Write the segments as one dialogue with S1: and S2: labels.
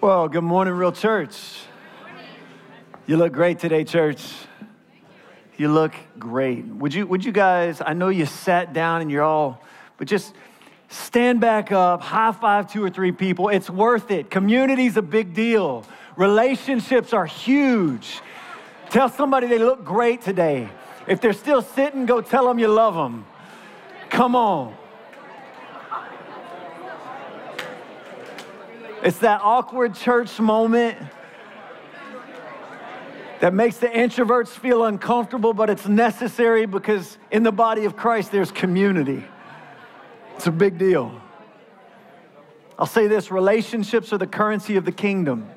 S1: Well, good morning, Real Church. You look great today, church. You look great. Would you, would you guys, I know you sat down and you're all, but just stand back up, high five two or three people. It's worth it. Community's a big deal, relationships are huge. Tell somebody they look great today. If they're still sitting, go tell them you love them. Come on. It's that awkward church moment that makes the introverts feel uncomfortable, but it's necessary because in the body of Christ there's community. It's a big deal. I'll say this relationships are the currency of the kingdom.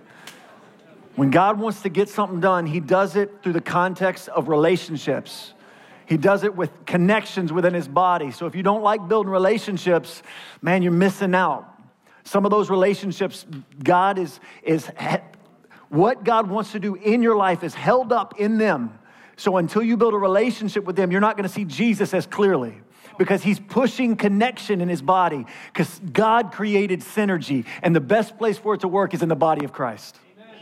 S1: When God wants to get something done, He does it through the context of relationships. He does it with connections within His body. So if you don't like building relationships, man, you're missing out. Some of those relationships, God is, is what God wants to do in your life is held up in them. So until you build a relationship with them, you're not going to see Jesus as clearly because he's pushing connection in his body because God created synergy, and the best place for it to work is in the body of Christ. Amen.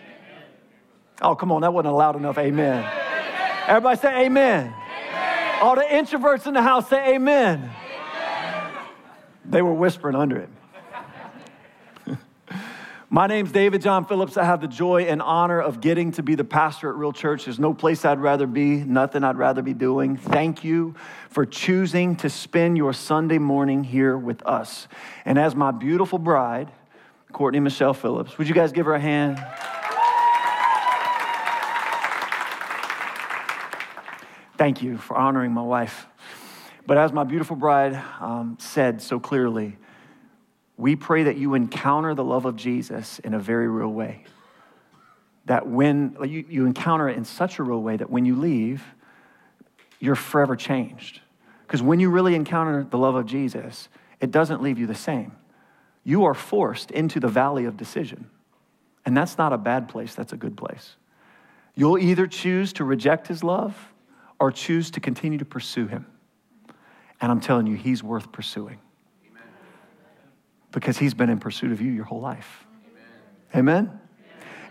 S1: Oh, come on, that wasn't loud enough amen. amen. Everybody say amen. amen. All the introverts in the house say amen. They were whispering under it. My name's David John Phillips. I have the joy and honor of getting to be the pastor at Real Church. There's no place I'd rather be, nothing I'd rather be doing. Thank you for choosing to spend your Sunday morning here with us. And as my beautiful bride, Courtney Michelle Phillips, would you guys give her a hand? Thank you for honoring my wife. But as my beautiful bride um, said so clearly, we pray that you encounter the love of Jesus in a very real way. That when you, you encounter it in such a real way that when you leave, you're forever changed. Because when you really encounter the love of Jesus, it doesn't leave you the same. You are forced into the valley of decision. And that's not a bad place, that's a good place. You'll either choose to reject his love or choose to continue to pursue him. And I'm telling you, he's worth pursuing because he's been in pursuit of you your whole life. Amen? Amen?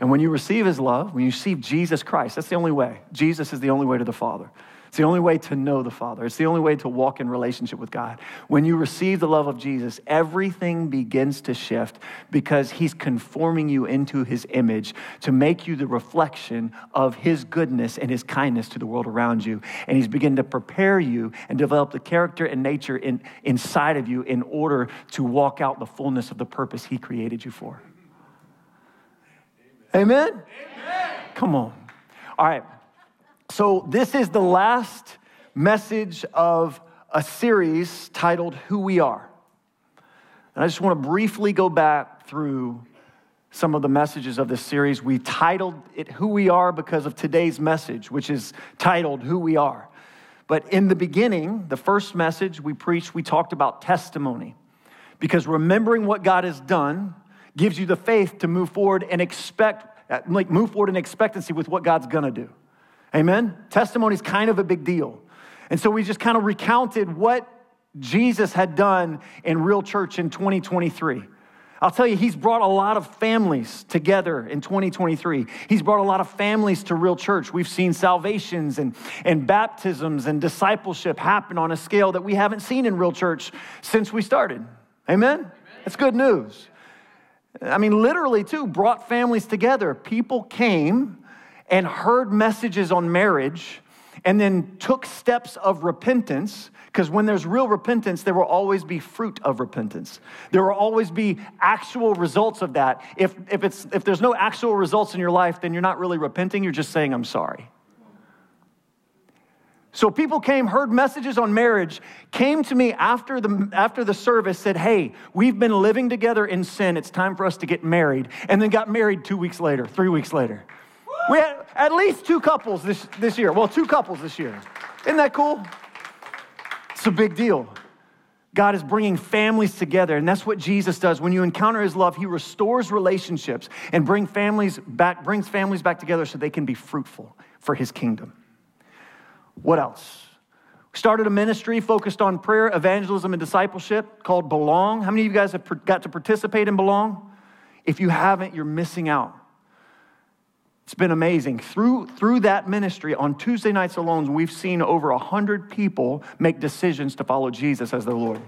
S1: And when you receive his love, when you receive Jesus Christ, that's the only way. Jesus is the only way to the Father. It's the only way to know the Father. It's the only way to walk in relationship with God. When you receive the love of Jesus, everything begins to shift because He's conforming you into His image to make you the reflection of His goodness and His kindness to the world around you. And He's beginning to prepare you and develop the character and nature in, inside of you in order to walk out the fullness of the purpose He created you for. Amen? Amen. Come on. All right. So, this is the last message of a series titled Who We Are. And I just want to briefly go back through some of the messages of this series. We titled it Who We Are because of today's message, which is titled Who We Are. But in the beginning, the first message we preached, we talked about testimony. Because remembering what God has done gives you the faith to move forward and expect, like move forward in expectancy with what God's gonna do. Amen? Testimony is kind of a big deal. And so we just kind of recounted what Jesus had done in real church in 2023. I'll tell you, he's brought a lot of families together in 2023. He's brought a lot of families to real church. We've seen salvations and, and baptisms and discipleship happen on a scale that we haven't seen in real church since we started. Amen? Amen. That's good news. I mean, literally, too, brought families together. People came and heard messages on marriage and then took steps of repentance because when there's real repentance there will always be fruit of repentance. There will always be actual results of that. If, if, it's, if there's no actual results in your life then you're not really repenting you're just saying i'm sorry. So people came heard messages on marriage came to me after the, after the service said hey we've been living together in sin. It's time for us to get married and then got married two weeks later three weeks later we had at least two couples this, this year. Well, two couples this year. Isn't that cool? It's a big deal. God is bringing families together, and that's what Jesus does. When you encounter His love, He restores relationships and bring families back, brings families back together so they can be fruitful for His kingdom. What else? We started a ministry focused on prayer, evangelism, and discipleship called Belong. How many of you guys have got to participate in Belong? If you haven't, you're missing out. It's been amazing. Through, through that ministry, on Tuesday nights alone, we've seen over 100 people make decisions to follow Jesus as their Lord.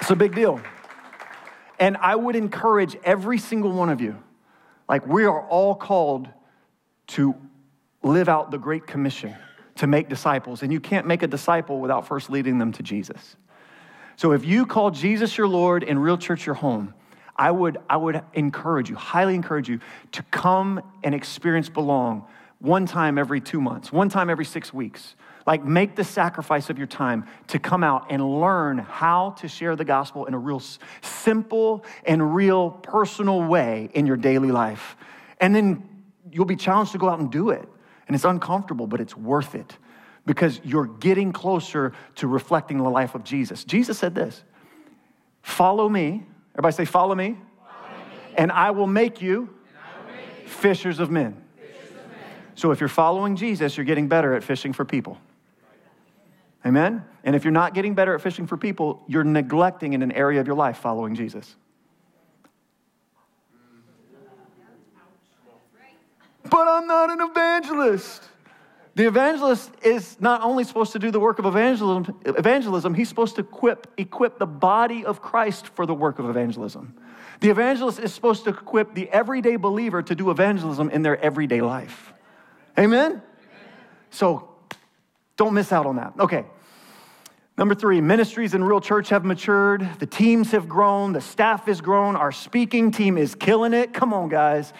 S1: It's a big deal. And I would encourage every single one of you, like, we are all called to live out the Great Commission to make disciples. And you can't make a disciple without first leading them to Jesus. So if you call Jesus your Lord and Real Church your home, I would, I would encourage you, highly encourage you, to come and experience belong one time every two months, one time every six weeks. Like, make the sacrifice of your time to come out and learn how to share the gospel in a real simple and real personal way in your daily life. And then you'll be challenged to go out and do it. And it's uncomfortable, but it's worth it because you're getting closer to reflecting the life of Jesus. Jesus said this Follow me Everybody say, Follow me, Follow me. and I will make you, will make you fishers, of fishers of men. So if you're following Jesus, you're getting better at fishing for people. Amen? And if you're not getting better at fishing for people, you're neglecting in an area of your life following Jesus. But I'm not an evangelist. The evangelist is not only supposed to do the work of evangelism, evangelism, he's supposed to equip, equip the body of Christ for the work of evangelism. The evangelist is supposed to equip the everyday believer to do evangelism in their everyday life. Amen? Amen? So don't miss out on that. Okay. Number three, ministries in real church have matured. The teams have grown. The staff has grown. Our speaking team is killing it. Come on, guys.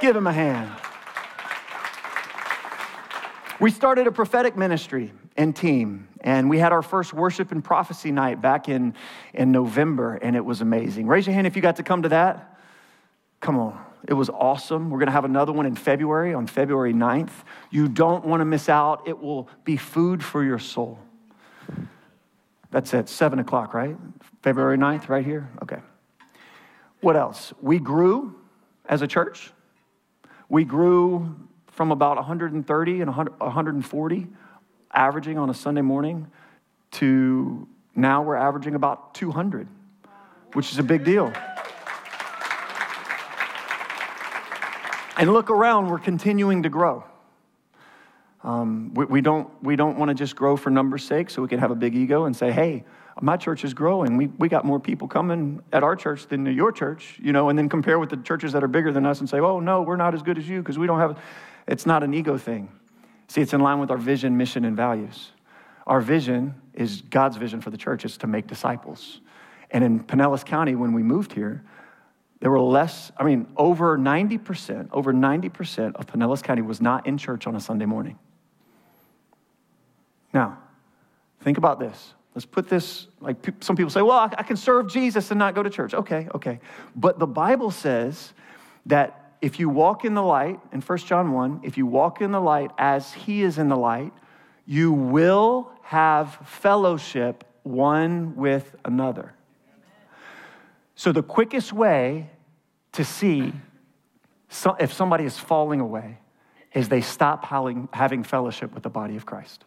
S1: Give him a hand. We started a prophetic ministry and team, and we had our first worship and prophecy night back in, in November, and it was amazing. Raise your hand if you got to come to that. Come on. It was awesome. We're going to have another one in February, on February 9th. You don't want to miss out. It will be food for your soul. That's at 7 o'clock, right? February 9th, right here? Okay. What else? We grew as a church. We grew from about 130 and 140 averaging on a Sunday morning to now we're averaging about 200, which is a big deal. And look around, we're continuing to grow. Um, we, we, don't, we don't want to just grow for numbers' sake so we can have a big ego and say, hey, my church is growing. We, we got more people coming at our church than your church, you know, and then compare with the churches that are bigger than us and say, oh, no, we're not as good as you because we don't have. It's not an ego thing. See, it's in line with our vision, mission, and values. Our vision is God's vision for the church is to make disciples. And in Pinellas County, when we moved here, there were less, I mean, over 90%, over 90% of Pinellas County was not in church on a Sunday morning. Now, think about this. Let's put this, like some people say, well, I can serve Jesus and not go to church. Okay, okay. But the Bible says that if you walk in the light, in 1 John 1, if you walk in the light as he is in the light, you will have fellowship one with another. So, the quickest way to see if somebody is falling away is they stop having fellowship with the body of Christ.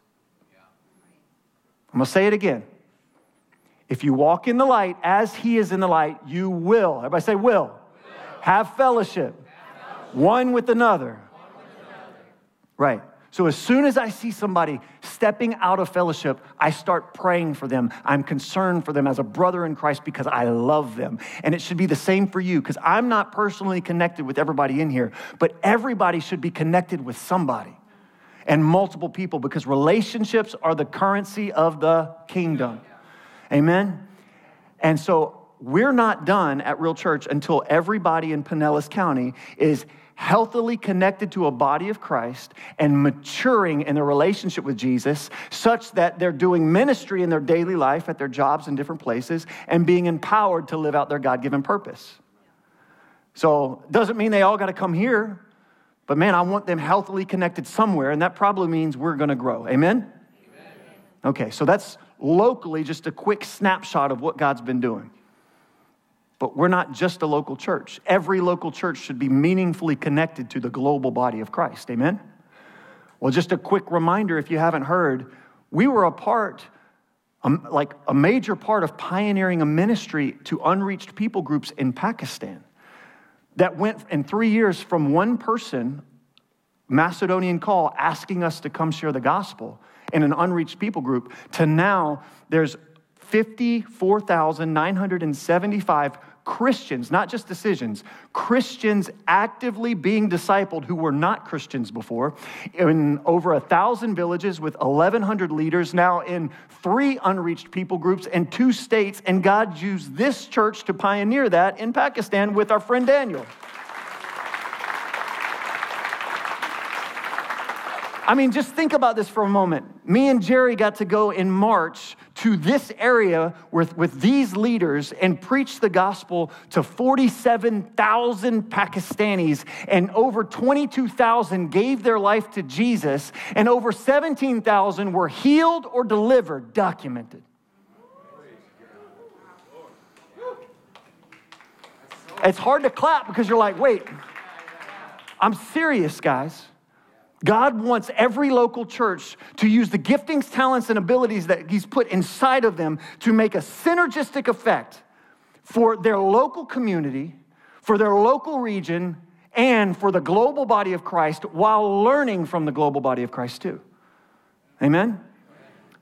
S1: I'm gonna say it again. If you walk in the light as he is in the light, you will, everybody say, will, will. have fellowship one with another. Right. So as soon as I see somebody stepping out of fellowship, I start praying for them. I'm concerned for them as a brother in Christ because I love them. And it should be the same for you because I'm not personally connected with everybody in here, but everybody should be connected with somebody and multiple people because relationships are the currency of the kingdom. Amen. And so we're not done at Real Church until everybody in Pinellas County is healthily connected to a body of Christ and maturing in their relationship with Jesus such that they're doing ministry in their daily life at their jobs in different places and being empowered to live out their God given purpose. So, doesn't mean they all got to come here, but man, I want them healthily connected somewhere, and that probably means we're going to grow. Amen? Amen? Okay, so that's locally just a quick snapshot of what God's been doing. But we're not just a local church. Every local church should be meaningfully connected to the global body of Christ. Amen? Well, just a quick reminder if you haven't heard, we were a part um, like a major part of pioneering a ministry to unreached people groups in Pakistan that went in three years from one person, Macedonian call, asking us to come share the gospel in an unreached people group, to now there's 54,975 Christians, not just decisions, Christians actively being discipled who were not Christians before, in over a thousand villages with 1,100 leaders, now in three unreached people groups in two states. And God used this church to pioneer that in Pakistan with our friend Daniel. I mean, just think about this for a moment. Me and Jerry got to go in March to this area with, with these leaders and preach the gospel to 47,000 Pakistanis, and over 22,000 gave their life to Jesus, and over 17,000 were healed or delivered, documented. It's hard to clap because you're like, wait, I'm serious, guys. God wants every local church to use the giftings, talents, and abilities that He's put inside of them to make a synergistic effect for their local community, for their local region, and for the global body of Christ while learning from the global body of Christ too. Amen?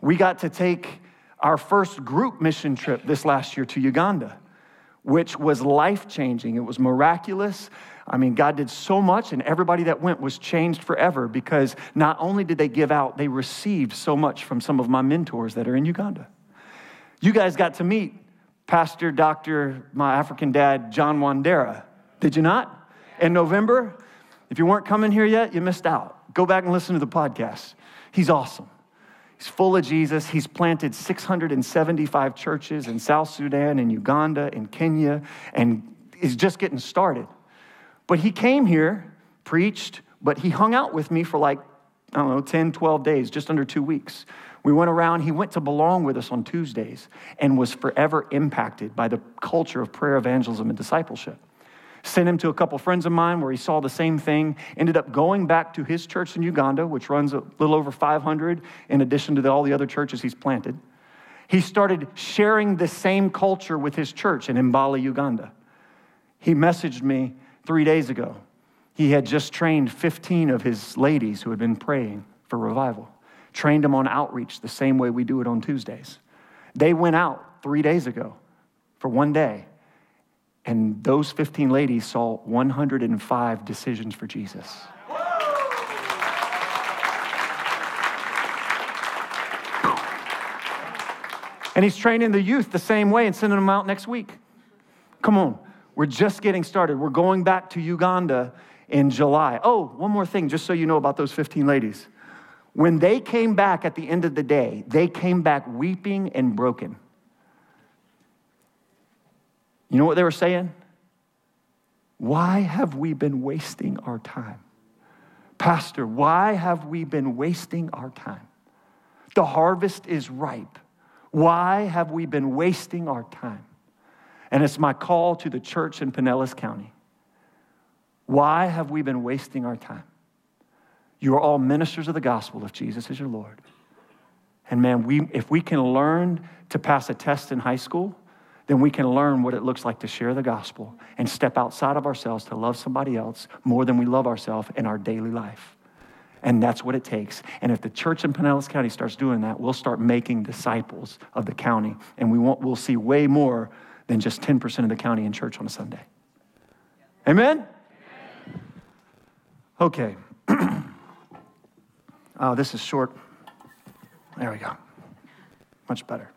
S1: We got to take our first group mission trip this last year to Uganda, which was life changing. It was miraculous. I mean, God did so much, and everybody that went was changed forever because not only did they give out, they received so much from some of my mentors that are in Uganda. You guys got to meet Pastor Dr. my African dad, John Wandera. Did you not? In November? If you weren't coming here yet, you missed out. Go back and listen to the podcast. He's awesome. He's full of Jesus. He's planted 675 churches in South Sudan, in Uganda, in Kenya, and he's just getting started. But he came here, preached, but he hung out with me for like, I don't know, 10, 12 days, just under two weeks. We went around, he went to belong with us on Tuesdays and was forever impacted by the culture of prayer evangelism and discipleship. Sent him to a couple friends of mine where he saw the same thing. Ended up going back to his church in Uganda, which runs a little over 500 in addition to the, all the other churches he's planted. He started sharing the same culture with his church in Mbale, Uganda. He messaged me three days ago. He had just trained 15 of his ladies who had been praying for revival, trained them on outreach the same way we do it on Tuesdays. They went out three days ago for one day, and those 15 ladies saw 105 decisions for Jesus. And he's training the youth the same way and sending them out next week. Come on. We're just getting started. We're going back to Uganda in July. Oh, one more thing, just so you know about those 15 ladies. When they came back at the end of the day, they came back weeping and broken. You know what they were saying? Why have we been wasting our time? Pastor, why have we been wasting our time? The harvest is ripe. Why have we been wasting our time? And it's my call to the church in Pinellas County. Why have we been wasting our time? You are all ministers of the gospel if Jesus is your Lord. And man, we, if we can learn to pass a test in high school, then we can learn what it looks like to share the gospel and step outside of ourselves to love somebody else more than we love ourselves in our daily life. And that's what it takes. And if the church in Pinellas County starts doing that, we'll start making disciples of the county. And we won't, we'll see way more than just 10% of the county in church on a Sunday. Amen? Okay. oh, this is short. There we go. Much better.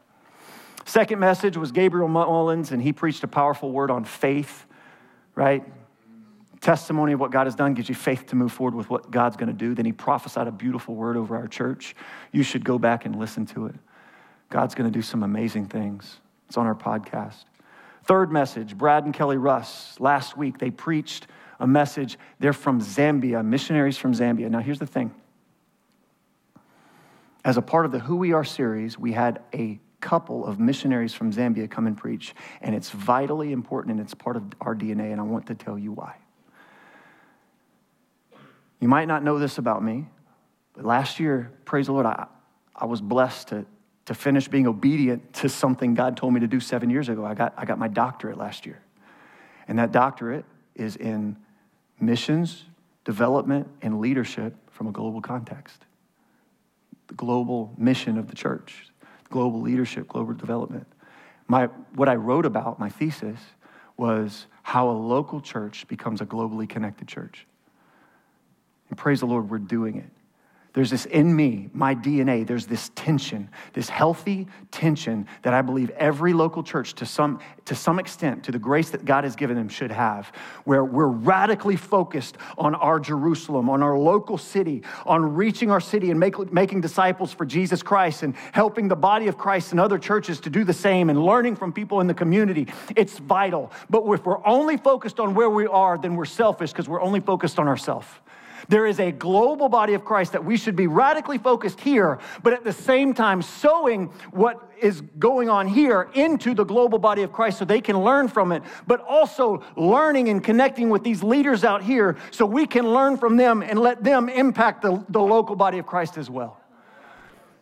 S1: Second message was Gabriel Mullins, and he preached a powerful word on faith, right? Testimony of what God has done gives you faith to move forward with what God's going to do. Then he prophesied a beautiful word over our church. You should go back and listen to it. God's going to do some amazing things. It's on our podcast. Third message Brad and Kelly Russ. Last week, they preached a message. They're from Zambia, missionaries from Zambia. Now, here's the thing as a part of the Who We Are series, we had a couple of missionaries from Zambia come and preach, and it's vitally important and it's part of our DNA, and I want to tell you why. You might not know this about me, but last year, praise the Lord, I, I was blessed to to finish being obedient to something God told me to do seven years ago. I got, I got my doctorate last year. And that doctorate is in missions, development, and leadership from a global context. The global mission of the church, global leadership, global development. My, what I wrote about, my thesis, was how a local church becomes a globally connected church. And praise the Lord, we're doing it. There's this in me, my DNA, there's this tension, this healthy tension that I believe every local church, to some, to some extent, to the grace that God has given them, should have, where we're radically focused on our Jerusalem, on our local city, on reaching our city and make, making disciples for Jesus Christ and helping the body of Christ and other churches to do the same and learning from people in the community. It's vital. But if we're only focused on where we are, then we're selfish because we're only focused on ourselves. There is a global body of Christ that we should be radically focused here, but at the same time sowing what is going on here into the global body of Christ so they can learn from it, but also learning and connecting with these leaders out here so we can learn from them and let them impact the, the local body of Christ as well.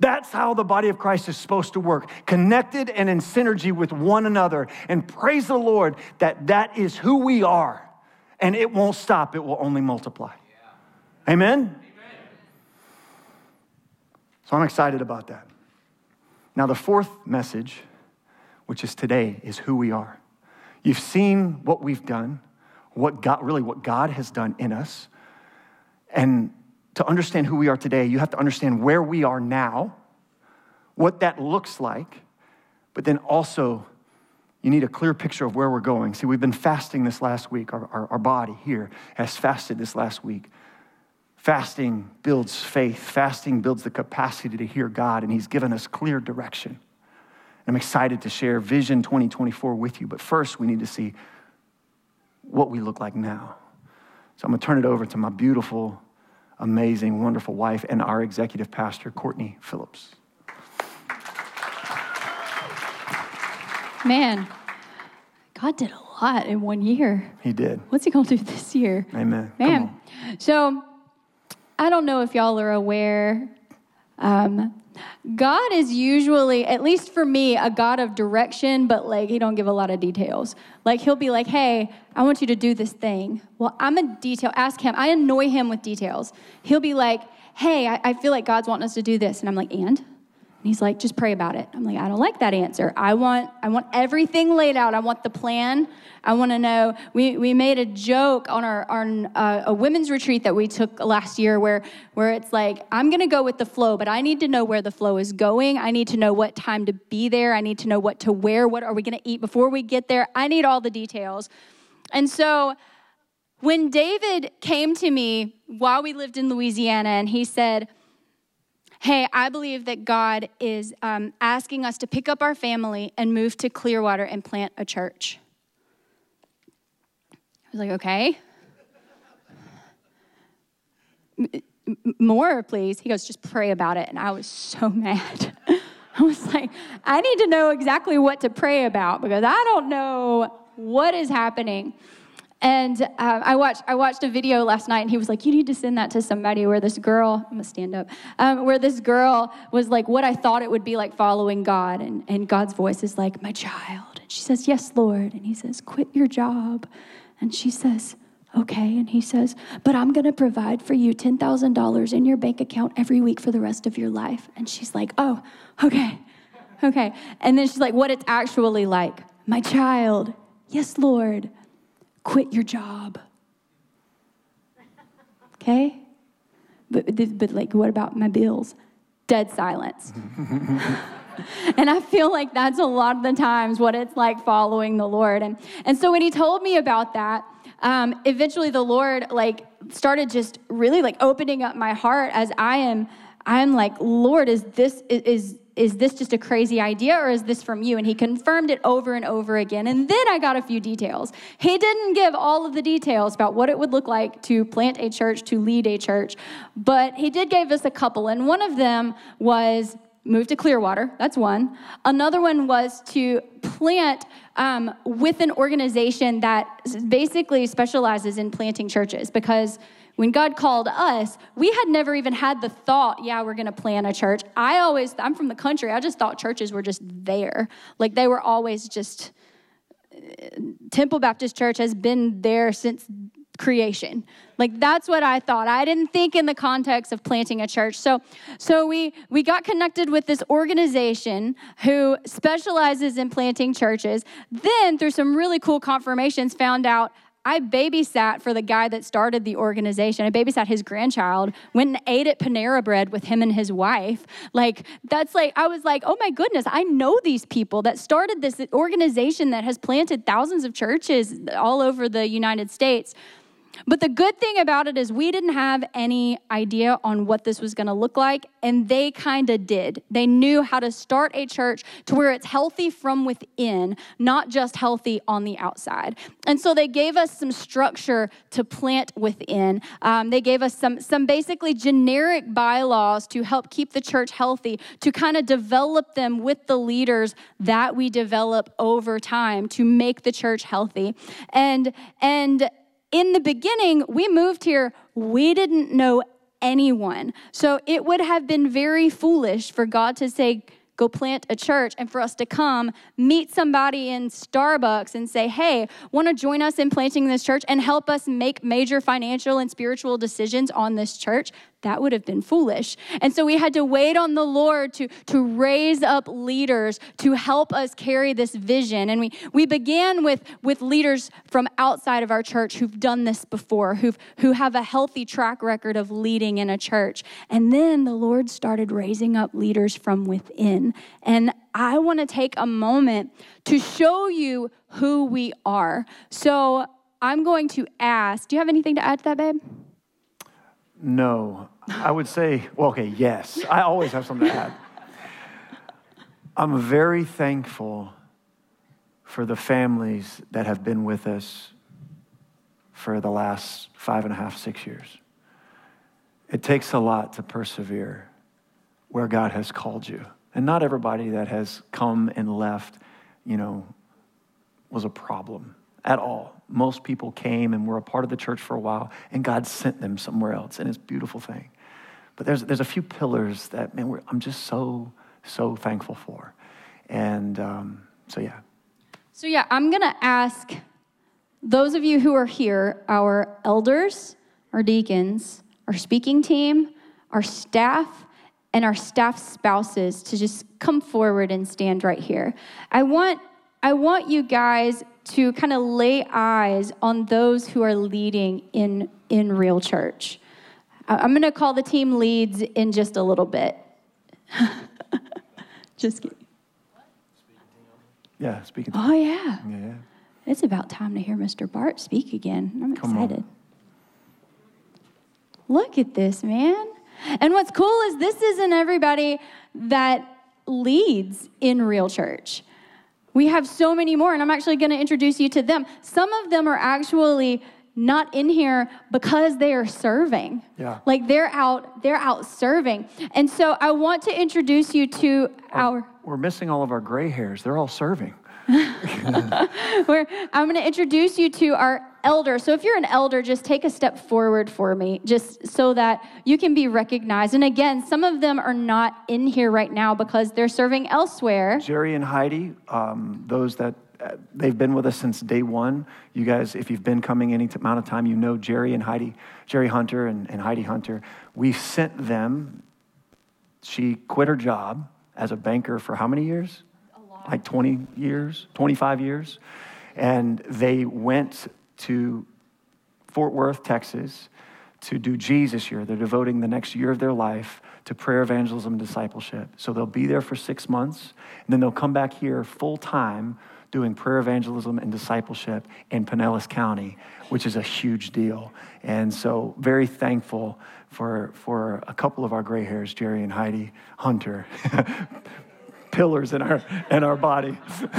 S1: That's how the body of Christ is supposed to work, connected and in synergy with one another. And praise the Lord that that is who we are. And it won't stop, it will only multiply. Amen? Amen? So I'm excited about that. Now, the fourth message, which is today, is who we are. You've seen what we've done, what God, really what God has done in us. And to understand who we are today, you have to understand where we are now, what that looks like, but then also you need a clear picture of where we're going. See, we've been fasting this last week. Our, our, our body here has fasted this last week. Fasting builds faith. Fasting builds the capacity to hear God, and He's given us clear direction. I'm excited to share Vision 2024 with you, but first we need to see what we look like now. So I'm going to turn it over to my beautiful, amazing, wonderful wife and our executive pastor, Courtney Phillips.
S2: Man, God did a lot in one year.
S1: He did.
S2: What's He going to do this year?
S1: Amen.
S2: Man. So, I don't know if y'all are aware. Um, God is usually, at least for me, a God of direction, but like he don't give a lot of details. Like he'll be like, "Hey, I want you to do this thing." Well, I'm a detail. Ask him. I annoy him with details. He'll be like, "Hey, I, I feel like God's wanting us to do this," and I'm like, "And?" And he's like, just pray about it. I'm like, I don't like that answer. I want, I want everything laid out. I want the plan. I want to know. We, we made a joke on our on uh, a women's retreat that we took last year where where it's like I'm to go with the flow, but I need to know where the flow is going. I need to know what time to be there. I need to know what to wear. What are we to eat before we get there? I need all the details. And so when David came to me while we lived in Louisiana and he said, hey, I believe that God is um, asking us to pick up our family and move to Clearwater and plant a church. I was like, okay. more, please. He goes, just pray about it. And I was so mad. I was like, I need to know exactly what to pray about because I don't know what is happening. And um, I watched I watched a video last night, and he was like, "You need to send that to somebody." Where this girl, I'm gonna stand up, um, where this girl was like, "What I thought it would be like following God," and and God's voice is like, "My child," and she says, "Yes, Lord," and he says, "Quit your job," and she says, "Okay," and he says, "But I'm gonna provide for you ten thousand dollars in your bank account every week for the rest of your life," and she's like, "Oh, okay, okay," and then she's like, "What it's actually like, my child." Yes, Lord quit your job. Okay? But, but like, what about my bills? Dead silence. and I feel like that's a lot of the times what it's like following the Lord. And, and so when he told me about that, um, eventually the Lord like started just really like opening up my heart as I am, I'm like, Lord, is this, is, is this just a crazy idea or is this from you? And he confirmed it over and over again. And then I got a few details. He didn't give all of the details about what it would look like to plant a church, to lead a church, but he did give us a couple. And one of them was move to Clearwater. That's one. Another one was to plant um, with an organization that basically specializes in planting churches because when God called us, we had never even had the thought, yeah, we're going to plant a church. I always, I'm from the country, I just thought churches were just there. Like they were always just, uh, Temple Baptist Church has been there since creation like that's what i thought i didn't think in the context of planting a church so so we we got connected with this organization who specializes in planting churches then through some really cool confirmations found out I babysat for the guy that started the organization. I babysat his grandchild, went and ate at Panera Bread with him and his wife. Like, that's like, I was like, oh my goodness, I know these people that started this organization that has planted thousands of churches all over the United States. But the good thing about it is we didn't have any idea on what this was going to look like, and they kind of did. They knew how to start a church to where it's healthy from within, not just healthy on the outside. And so they gave us some structure to plant within. Um, they gave us some, some basically generic bylaws to help keep the church healthy, to kind of develop them with the leaders that we develop over time to make the church healthy. And, and, in the beginning, we moved here, we didn't know anyone. So it would have been very foolish for God to say, go plant a church and for us to come meet somebody in Starbucks and say, hey, want to join us in planting this church and help us make major financial and spiritual decisions on this church? That would have been foolish. And so we had to wait on the Lord to, to raise up leaders to help us carry this vision. And we, we began with, with leaders from outside of our church who've done this before, who've, who have a healthy track record of leading in a church. And then the Lord started raising up leaders from within. And I want to take a moment to show you who we are. So I'm going to ask, do you have anything to add to that, babe?
S1: No. I would say, well, okay, yes. I always have something to add. I'm very thankful for the families that have been with us for the last five and a half, six years. It takes a lot to persevere where God has called you. And not everybody that has come and left, you know, was a problem at all. Most people came and were a part of the church for a while, and God sent them somewhere else, and it's a beautiful thing. But there's, there's a few pillars that, man, I'm just so, so thankful for. And um, so, yeah.
S2: So, yeah, I'm going to ask those of you who are here, our elders, our deacons, our speaking team, our staff, and our staff spouses to just come forward and stand right here. I want, I want you guys to kind of lay eyes on those who are leading in, in real church. I'm going to call the team leads in just a little bit. just kidding.
S1: Yeah, speaking.
S2: Oh, yeah. Yeah. It's about time to hear Mr. Bart speak again. I'm excited. Look at this, man. And what's cool is this isn't everybody that leads in real church. We have so many more, and I'm actually going to introduce you to them. Some of them are actually not in here because they are serving.
S1: Yeah.
S2: Like they're out, they're out serving. And so I want to introduce you to our
S1: We're missing all of our gray hairs. They're all serving.
S2: Where I'm going to introduce you to our elder. So if you're an elder, just take a step forward for me, just so that you can be recognized. And again, some of them are not in here right now because they're serving elsewhere.
S1: Jerry and Heidi, um, those that they've been with us since day one. You guys, if you've been coming any amount of time, you know Jerry and Heidi, Jerry Hunter and, and Heidi Hunter. We sent them. She quit her job as a banker for how many years? like 20 years, 25 years. And they went to Fort Worth, Texas to do Jesus year. They're devoting the next year of their life to prayer evangelism and discipleship. So they'll be there for six months, and then they'll come back here full time doing prayer evangelism and discipleship in Pinellas County, which is a huge deal. And so, very thankful for, for a couple of our gray hairs, Jerry and Heidi Hunter, pillars in our, in our body.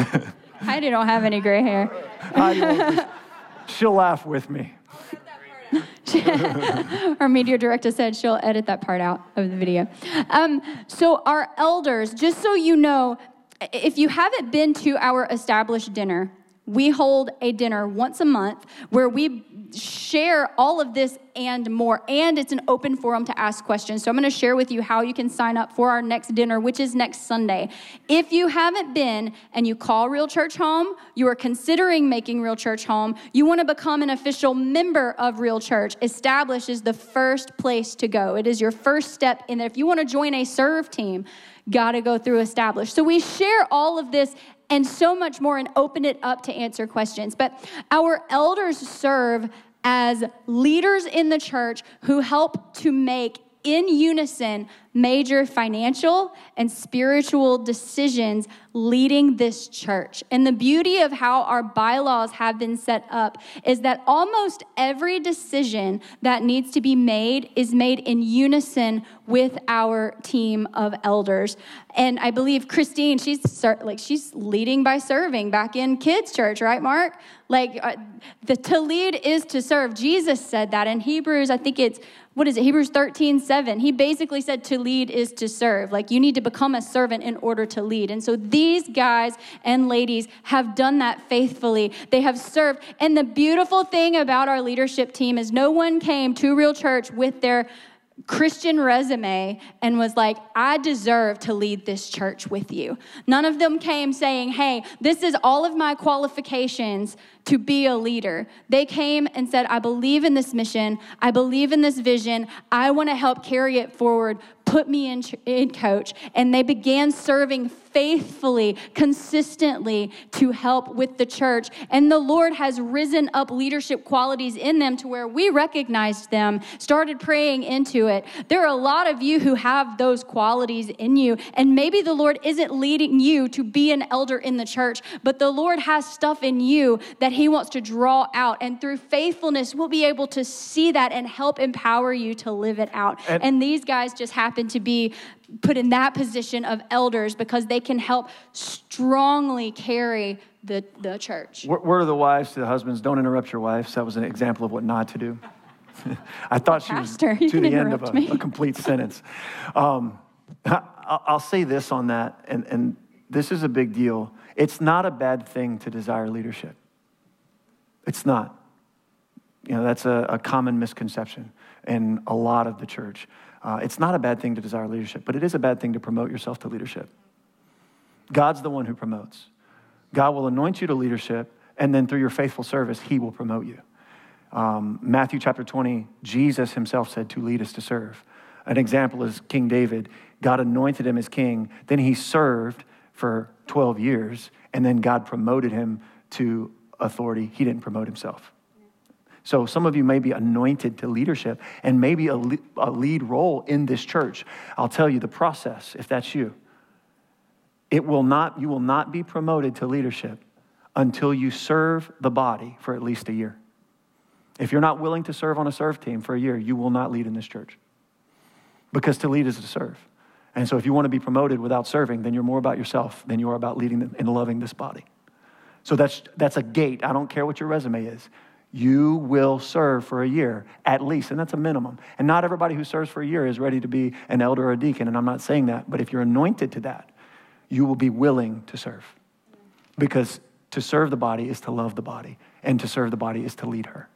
S2: Heidi don't have any gray hair. Heidi
S1: she'll laugh with me.
S2: our media director said she'll edit that part out of the video. Um, so, our elders, just so you know, if you haven't been to our established dinner, we hold a dinner once a month where we share all of this and more. And it's an open forum to ask questions. So I'm going to share with you how you can sign up for our next dinner, which is next Sunday. If you haven't been and you call Real Church home, you are considering making Real Church home, you want to become an official member of Real Church, Establish is the first place to go. It is your first step in there. If you want to join a serve team, got to go through Establish. So we share all of this and so much more and open it up to answer questions. But our elders serve as leaders in the church who help to make in unison major financial and spiritual decisions leading this church. And the beauty of how our bylaws have been set up is that almost every decision that needs to be made is made in unison with our team of elders. And I believe Christine, she's like she's leading by serving back in kids church, right Mark? Like uh, the to lead is to serve. Jesus said that in Hebrews, I think it's what is it? Hebrews 13, 7. He basically said to lead is to serve. Like you need to become a servant in order to lead. And so these guys and ladies have done that faithfully. They have served. And the beautiful thing about our leadership team is no one came to Real Church with their Christian resume and was like, I deserve to lead this church with you. None of them came saying, Hey, this is all of my qualifications to be a leader. They came and said, I believe in this mission. I believe in this vision. I want to help carry it forward. Put me in, in coach. And they began serving faithfully, consistently to help with the church. And the Lord has risen up leadership qualities in them to where we recognized them, started praying into it. There are a lot of you who have those qualities in you. And maybe the Lord isn't leading you to be an elder in the church, but the Lord has stuff in you that He wants to draw out. And through faithfulness, we'll be able to see that and help empower you to live it out. And, and these guys just happen to be put in that position of elders because they can help strongly carry the, the church.
S1: Word of the wives to the husbands don't interrupt your wives. That was an example of what not to do. I thought she Pastor, was to the end of a, a complete sentence. Um, I'll say this on that, and, and this is a big deal. It's not a bad thing to desire leadership. It's not. You know, that's a, a common misconception in a lot of the church. Uh, it's not a bad thing to desire leadership, but it is a bad thing to promote yourself to leadership. God's the one who promotes. God will anoint you to leadership, and then through your faithful service, He will promote you. Um, Matthew chapter 20, Jesus himself said to lead us to serve. An example is King David. God anointed him as king, then he served for 12 years, and then God promoted him to authority. He didn't promote himself. So some of you may be anointed to leadership and maybe a, lead role in this church. I'll tell you the process if that's you. It will not, you will not be promoted to leadership until you serve the body for at least a year. If you're not willing to serve on a serve team for a year, you will not lead in this church. Because to lead is to serve. And so if you want to be promoted without serving, then you're more about yourself than you are about leading and loving this body. So that's, that's a gate. I don't care what your resume is you will serve for a year at least, and that's a minimum. And not everybody who serves for a year is ready to be an elder or a deacon, and I'm not saying that, but if you're anointed to that, you will be willing to serve. Because to serve the body is to love the body, and to serve the body is to lead her.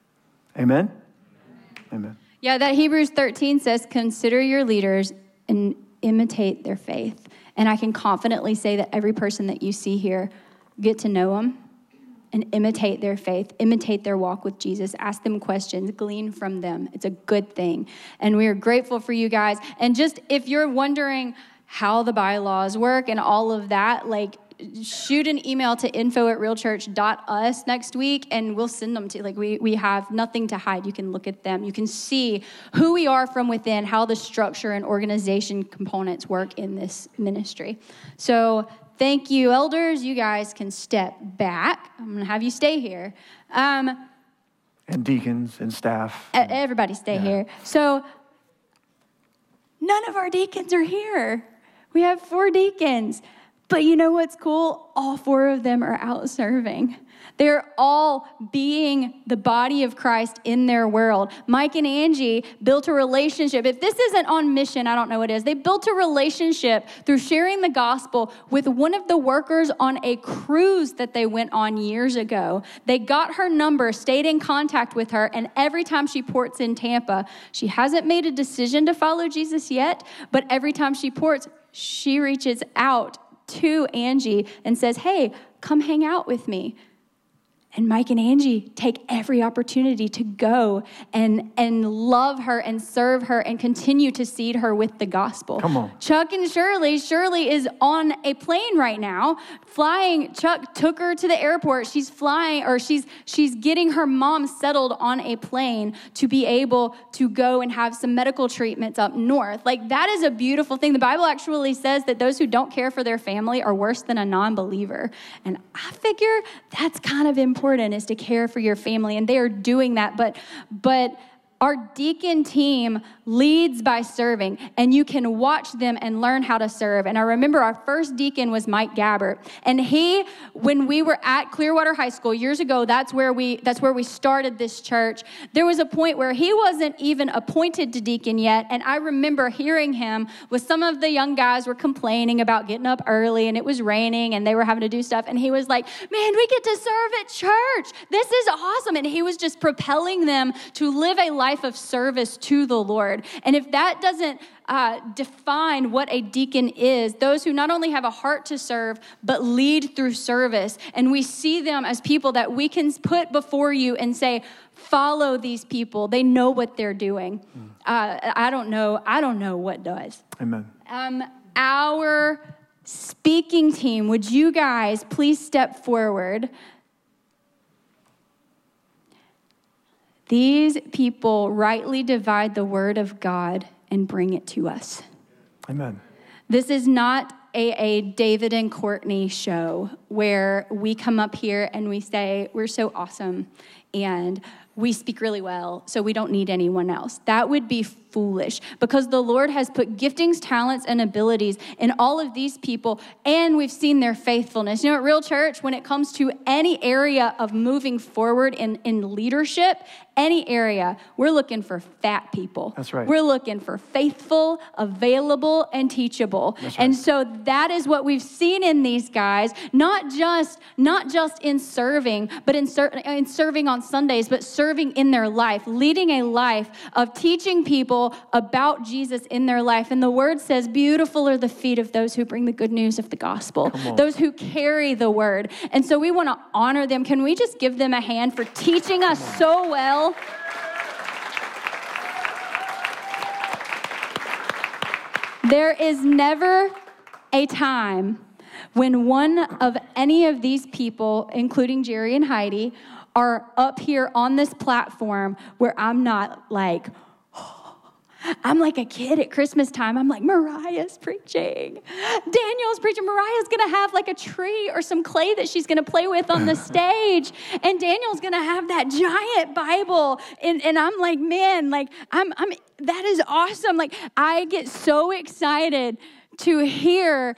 S1: Amen? Amen.
S2: Yeah, that Hebrews 13 says, Consider your leaders and imitate their faith. And I can confidently say that every person that you see here, get to know them and imitate their faith, imitate their walk with Jesus, ask them questions, glean from them. It's a good thing. And we are grateful for you guys. And just if you're wondering how the bylaws work and all of that, like shoot an email to info at realchurch.us next week and we'll send them to like we, we have nothing to hide you can look at them you can see who we are from within how the structure and organization components work in this ministry so Thank you, elders. You guys can step back. I'm going to have you stay here. Um,
S1: and deacons and staff.
S2: Everybody stay yeah. here. So, none of our deacons are here. We have four deacons. But you know what's cool? All four of them are out serving. They're all being the body of Christ in their world. Mike and Angie built a relationship. If this isn't on mission, I don't know what is. They built a relationship through sharing the gospel with one of the workers on a cruise that they went on years ago. They got her number, stayed in contact with her, and every time she ports in Tampa, she hasn't made a decision to follow Jesus yet, but every time she ports, she reaches out to Angie and says, Hey, come hang out with me. And Mike and Angie take every opportunity to go and, and love her and serve her and continue to seed her with the gospel.
S1: Come on.
S2: Chuck and Shirley, Shirley is on a plane right now, flying. Chuck took her to the airport. She's flying, or she's she's getting her mom settled on a plane to be able to go and have some medical treatments up north. Like that is a beautiful thing. The Bible actually says that those who don't care for their family are worse than a non-believer. And I figure that's kind of important important is to care for your family and they are doing that but but our deacon team leads by serving, and you can watch them and learn how to serve. And I remember our first deacon was Mike Gabbert, and he, when we were at Clearwater High School years ago, that's where we that's where we started this church. There was a point where he wasn't even appointed to deacon yet, and I remember hearing him with some of the young guys were complaining about getting up early, and it was raining, and they were having to do stuff, and he was like, "Man, we get to serve at church. This is awesome!" And he was just propelling them to live a life of service to the Lord. And if that doesn't uh, define what a deacon is, those who not only have a heart to serve, but lead through service, and we see them as people that we can put before you and say, follow these people. They know what they're doing. Mm. Uh, I don't know. I don't know what does.
S1: Amen.
S2: Um, our speaking team, would you guys please step forward? These people rightly divide the word of God and bring it to us.
S1: Amen.
S2: This is not a, a, David and Courtney show where we come up here and we say, We're so awesome and we speak really well, so we don't need anyone else. That would be foolish because the Lord has put giftings, talents, and abilities in all of these people, and we've seen their faithfulness. You know, at Real Church, when it comes to any area of moving forward in, in leadership, any area, we're looking for fat people.
S1: That's right.
S2: We're looking for faithful, available, and teachable.
S1: Right.
S2: And so that is what we've seen in these guys, not just not just in serving, but in, ser- in serving on Sundays, but serving in their life, leading a life of teaching people people about Jesus in their life. And the word says, Beautiful are the feet of those who bring the good news of the gospel, those who carry the word. And so we want to honor them. Can we just give them a hand for teaching us so well? There is never a time when one of any of these people, including Jerry and Heidi, are up here on this platform where I'm not like, I'm like a kid at Christmas time. I'm like, Mariah's preaching. Daniel's preaching. Mariah's going to have like a tree or some clay that she's going to play with on the stage. And Daniel's going to have that giant Bible. And, and I'm like, man, like, I'm, I'm, that is awesome. Like, I get so excited to hear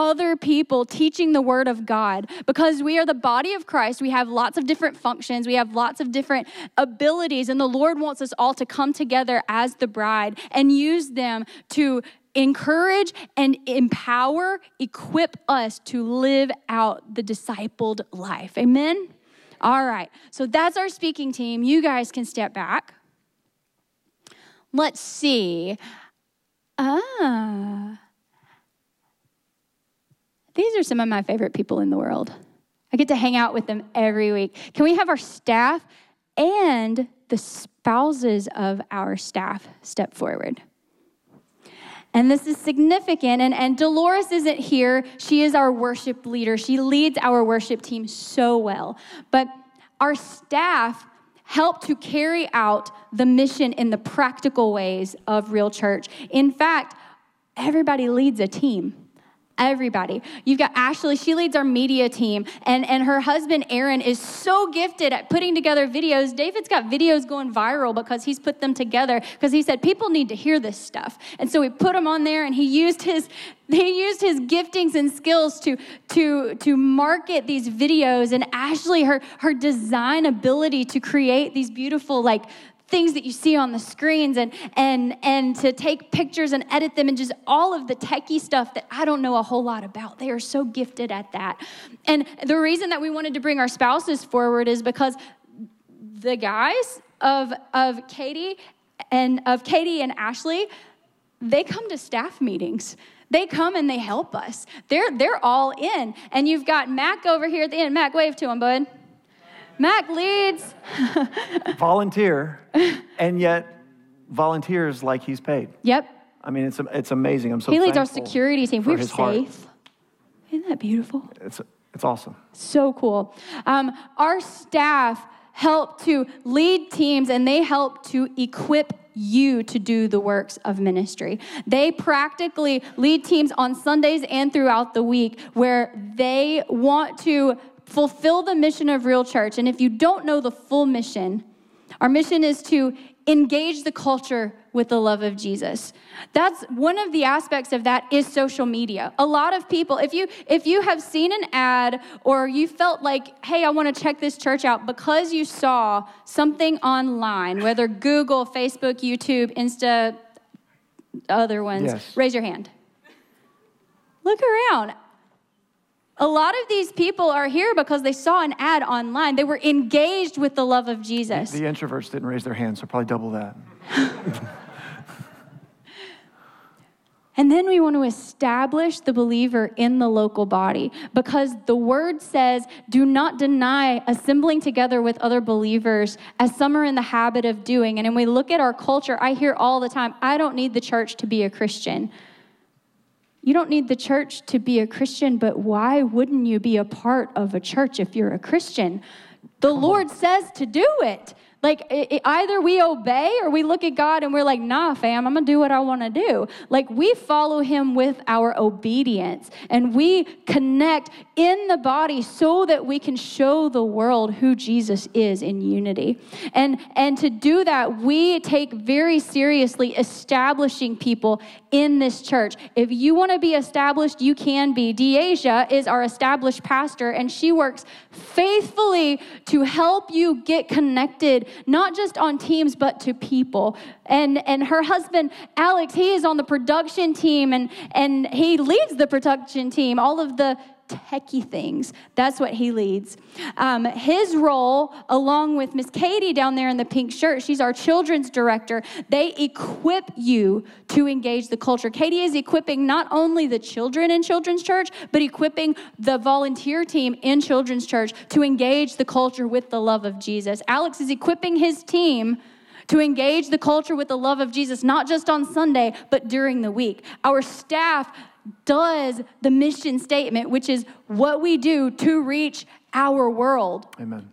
S2: other people teaching the word of God because we are the body of Christ. We have lots of different functions, we have lots of different abilities, and the Lord wants us all to come together as the bride and use them to encourage and empower, equip us to live out the discipled life. Amen? All right, so that's our speaking team. You guys can step back. Let's see. Ah. These are some of my favorite people in the world. I get to hang out with them every week. Can we have our staff and the spouses of our staff step forward? And this is significant. And, and Dolores isn't here. She is our worship leader. She leads our worship team so well. But our staff help to carry out the mission in the practical ways of Real Church. In fact, everybody leads a team everybody. You've got Ashley, she leads our media team, and, and her husband Aaron is so gifted at putting together videos. David's got videos going viral because he's put them together because he said people need to hear this stuff. And so he put them on there and he used his he used his giftings and skills to, to, to market these videos and ashley her, her design ability to create these beautiful like things that you see on the screens and and and to take pictures and edit them and just all of the techie stuff that I don't know a whole lot about. They are so gifted at that. And the reason that we wanted to bring our spouses forward is because the guys of of Katie and of Katie and Ashley, they come to staff meetings. They come and they help us. They're they're all in. And you've got Mac over here at the end. Mac, wave to him, bud. Mac leads.
S1: Volunteer, and yet volunteers like he's paid.
S2: Yep.
S1: I mean, it's, it's amazing. I'm so
S2: He leads our security team. We're
S1: his heart.
S2: safe. Isn't that beautiful?
S1: It's, it's awesome.
S2: So cool. Um, our staff help to lead teams and they help to equip you to do the works of ministry. They practically lead teams on Sundays and throughout the week where they want to fulfill the mission of Real Church. And if you don't know the full mission, our mission is to engage the culture with the love of Jesus. That's one of the aspects of that is social media. A lot of people, if you if you have seen an ad or you felt like, "Hey, I want to check this church out" because you saw something online, whether Google, Facebook, YouTube, Insta, other ones,
S1: Yes.
S2: raise your hand. Look around. A lot of these people are here because they saw an ad online. They were engaged with the love of Jesus.
S1: The introverts didn't raise their hands, so probably double that.
S2: And then we want to establish the believer in the local body because the word says, do not deny assembling together with other believers as some are in the habit of doing. And when we look at our culture, I hear all the time, I don't need the church to be a Christian. You don't need the church to be a Christian, but why wouldn't you be a part of a church if you're a Christian? The Lord says to do it. Like i- i- either we obey or we look at God and we're like, nah, fam, I'm gonna do what I wanna do. Like we follow Him with our obedience and we connect in the body so that we can show the world who Jesus is in unity. And, and to do that, we take very seriously establishing people in this church. If you wanna be established, you can be. Deasia is our established pastor and she works faithfully to help you get connected not just on teams but to people. And and her husband alex he is on the production team and and he leads the production team. All of the techie things. That's what he leads. Um, his role along with miss katie down there in the pink shirt she's our children's director. They equip you to engage the culture. Katie is equipping not only the children in children's church but equipping the volunteer team in children's church to engage the culture with the love of jesus. Alex is equipping his team to engage the culture with the love of Jesus, not just on Sunday, but during the week. Our staff does the mission statement, which is what we do to reach our world.
S1: Amen.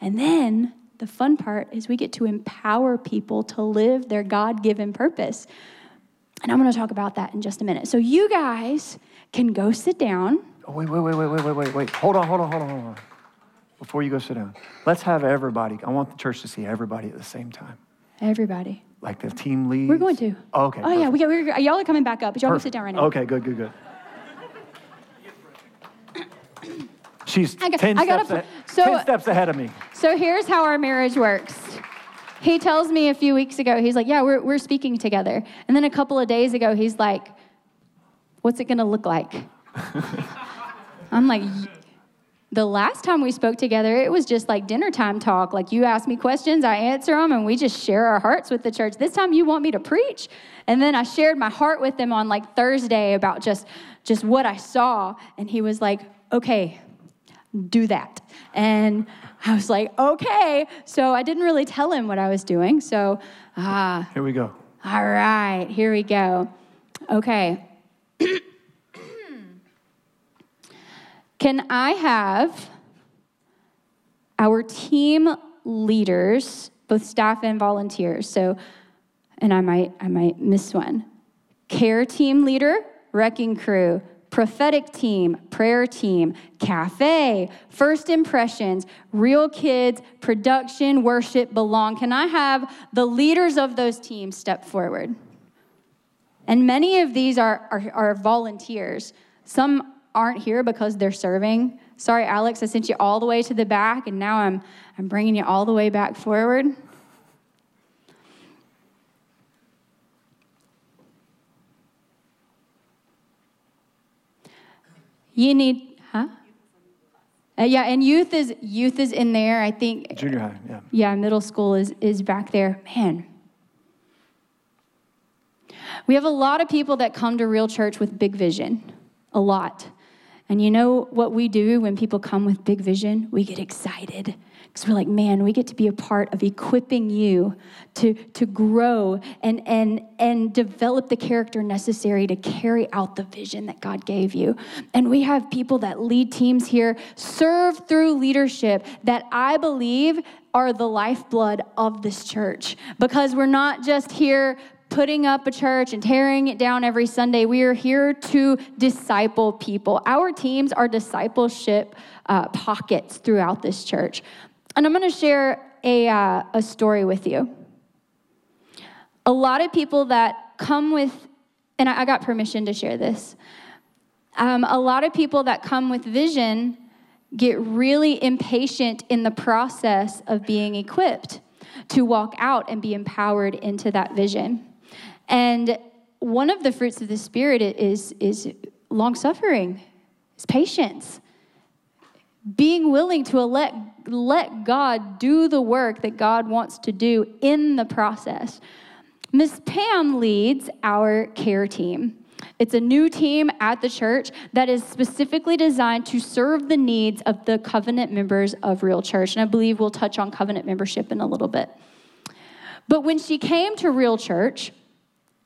S2: And then the fun part is we get to empower people to live their God given purpose. And I'm going to talk about that in just a minute. So you guys can go sit down.
S1: Oh, wait, wait, wait, wait, wait, wait, wait, wait. Hold on, hold on, hold on, hold on. Before you go sit down, let's have everybody. I want the church to see everybody at the same time.
S2: Everybody.
S1: Like the team leads.
S2: We're going to.
S1: Oh, okay.
S2: Oh, yeah.
S1: perfect.
S2: We got, we're, uh, y'all are coming back up, but y'all can sit down right now.
S1: Okay, good, good, good. She's
S2: I got-
S1: 10,
S2: I gotta
S1: steps, a-
S2: so-
S1: 10 steps ahead of me.
S2: So here's how our marriage works. He tells me a few weeks ago, he's like, Yeah, we're, we're speaking together. And then a couple of days ago, he's like, What's it gonna look like? I'm like, "Y- The last time we spoke together, it was just like dinner time talk. Like you ask me questions, I answer them, and we just share our hearts with the church. This time you want me to preach. And then I shared my heart with them on like Thursday about just, just what I saw. And he was like, Okay, do that. And I was like, okay. So I didn't really tell him what I was doing. So, ah,
S1: Here we go.
S2: all right, here we go. Okay. Can I have our team leaders, both staff and volunteers? So, and I might, I might miss one. Care team leader, wrecking crew, prophetic team, prayer team, cafe, first impressions, real kids, production, worship, belong. Can I have the leaders of those teams step forward? And many of these are, are, are volunteers. Some aren't here because they're serving. Sorry, Alex, I sent you all the way to the back, and now I'm, I'm bringing you all the way back forward. You need, huh? Uh, yeah, and youth is youth is in there. I think
S1: Junior high, yeah.
S2: yeah, middle school is is back there. Man, we have a lot of people that come to Real Church with big vision, a lot. And you know what we do when people come with big vision? We get excited because we're like, man, we get to be a part of equipping you to, to grow and, and, and develop the character necessary to carry out the vision that God gave you. And we have people that lead teams here, serve through leadership that I believe are the lifeblood of this church because we're not just here putting up a church and tearing it down every Sunday. We are here to disciple people. Our teams are discipleship uh, pockets throughout this church. And I'm going to share a, uh, a story with you. A lot of people that come with, and I, got permission to share this. Um, a lot of people that come with vision get really impatient in the process of being equipped to walk out and be empowered into that vision. And one of the fruits of the Spirit is, is long suffering, is patience. Being willing to let, let God do the work that God wants to do in the process. Miss Pam leads our care team. It's a new team at the church that is specifically designed to serve the needs of the covenant members of Real Church. And I believe we'll touch on covenant membership in a little bit. But when she came to Real Church,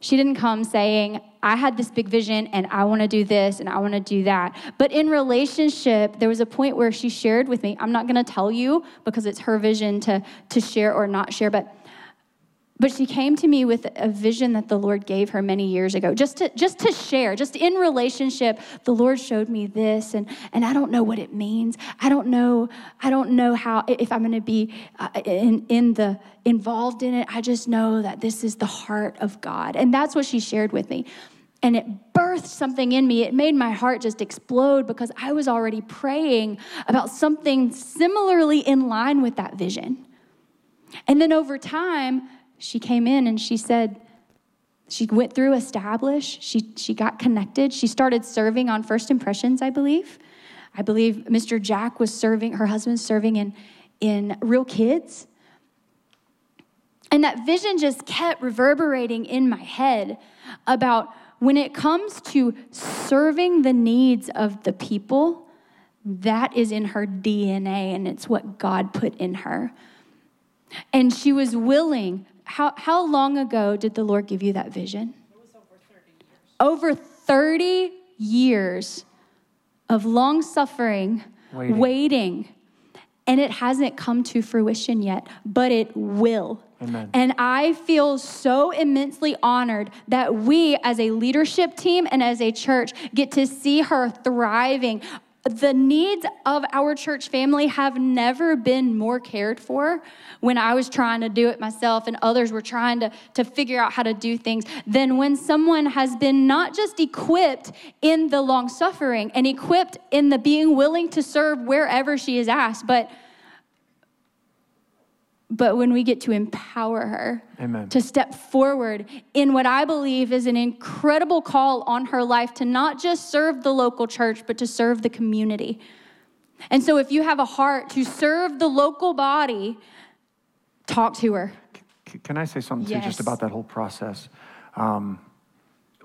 S2: she didn't come saying, I had this big vision and I want to do this and I want to do that. But in relationship, there was a point where she shared with me, I'm not going to tell you because it's her vision to, to share or not share, but but she came to me with a vision that the Lord gave her many years ago, just to, just to share, just in relationship. The Lord showed me this, and, and I don't know what it means. I don't know, I don't know how, if I'm going to be uh, in, in the, involved in it. I just know that this is the heart of God. And that's what she shared with me. And it birthed something in me. It made my heart just explode because I was already praying about something similarly in line with that vision. And then over time, she came in and she said, she went through establish, she, she got connected, she started serving on first impressions, I believe. I believe Mr. Jack was serving, her husband's serving in, in Real Kids. And that vision just kept reverberating in my head about when it comes to serving the needs of the people, that is in her DNA and it's what God put in her. And she was willing how, how long ago did the Lord give you that vision?
S3: over 30 years.
S2: Over 30 years of long suffering, waiting. waiting. And it hasn't come to fruition yet, but it will.
S1: Amen.
S2: And I feel so immensely honored that we, as a leadership team and as a church, get to see her thriving the needs of our church family have never been more cared for. When I was trying to do it myself and others were trying to, to figure out how to do things than when someone has been not just equipped in the long suffering and equipped in the being willing to serve wherever she is asked, but but when we get to empower her
S1: Amen.
S2: to step forward in what I believe is an incredible call on her life to not just serve the local church, but to serve the community. And so, if you have a heart to serve the local body, talk to her.
S1: Can I say something
S2: yes.
S1: too, just about that whole process? Um,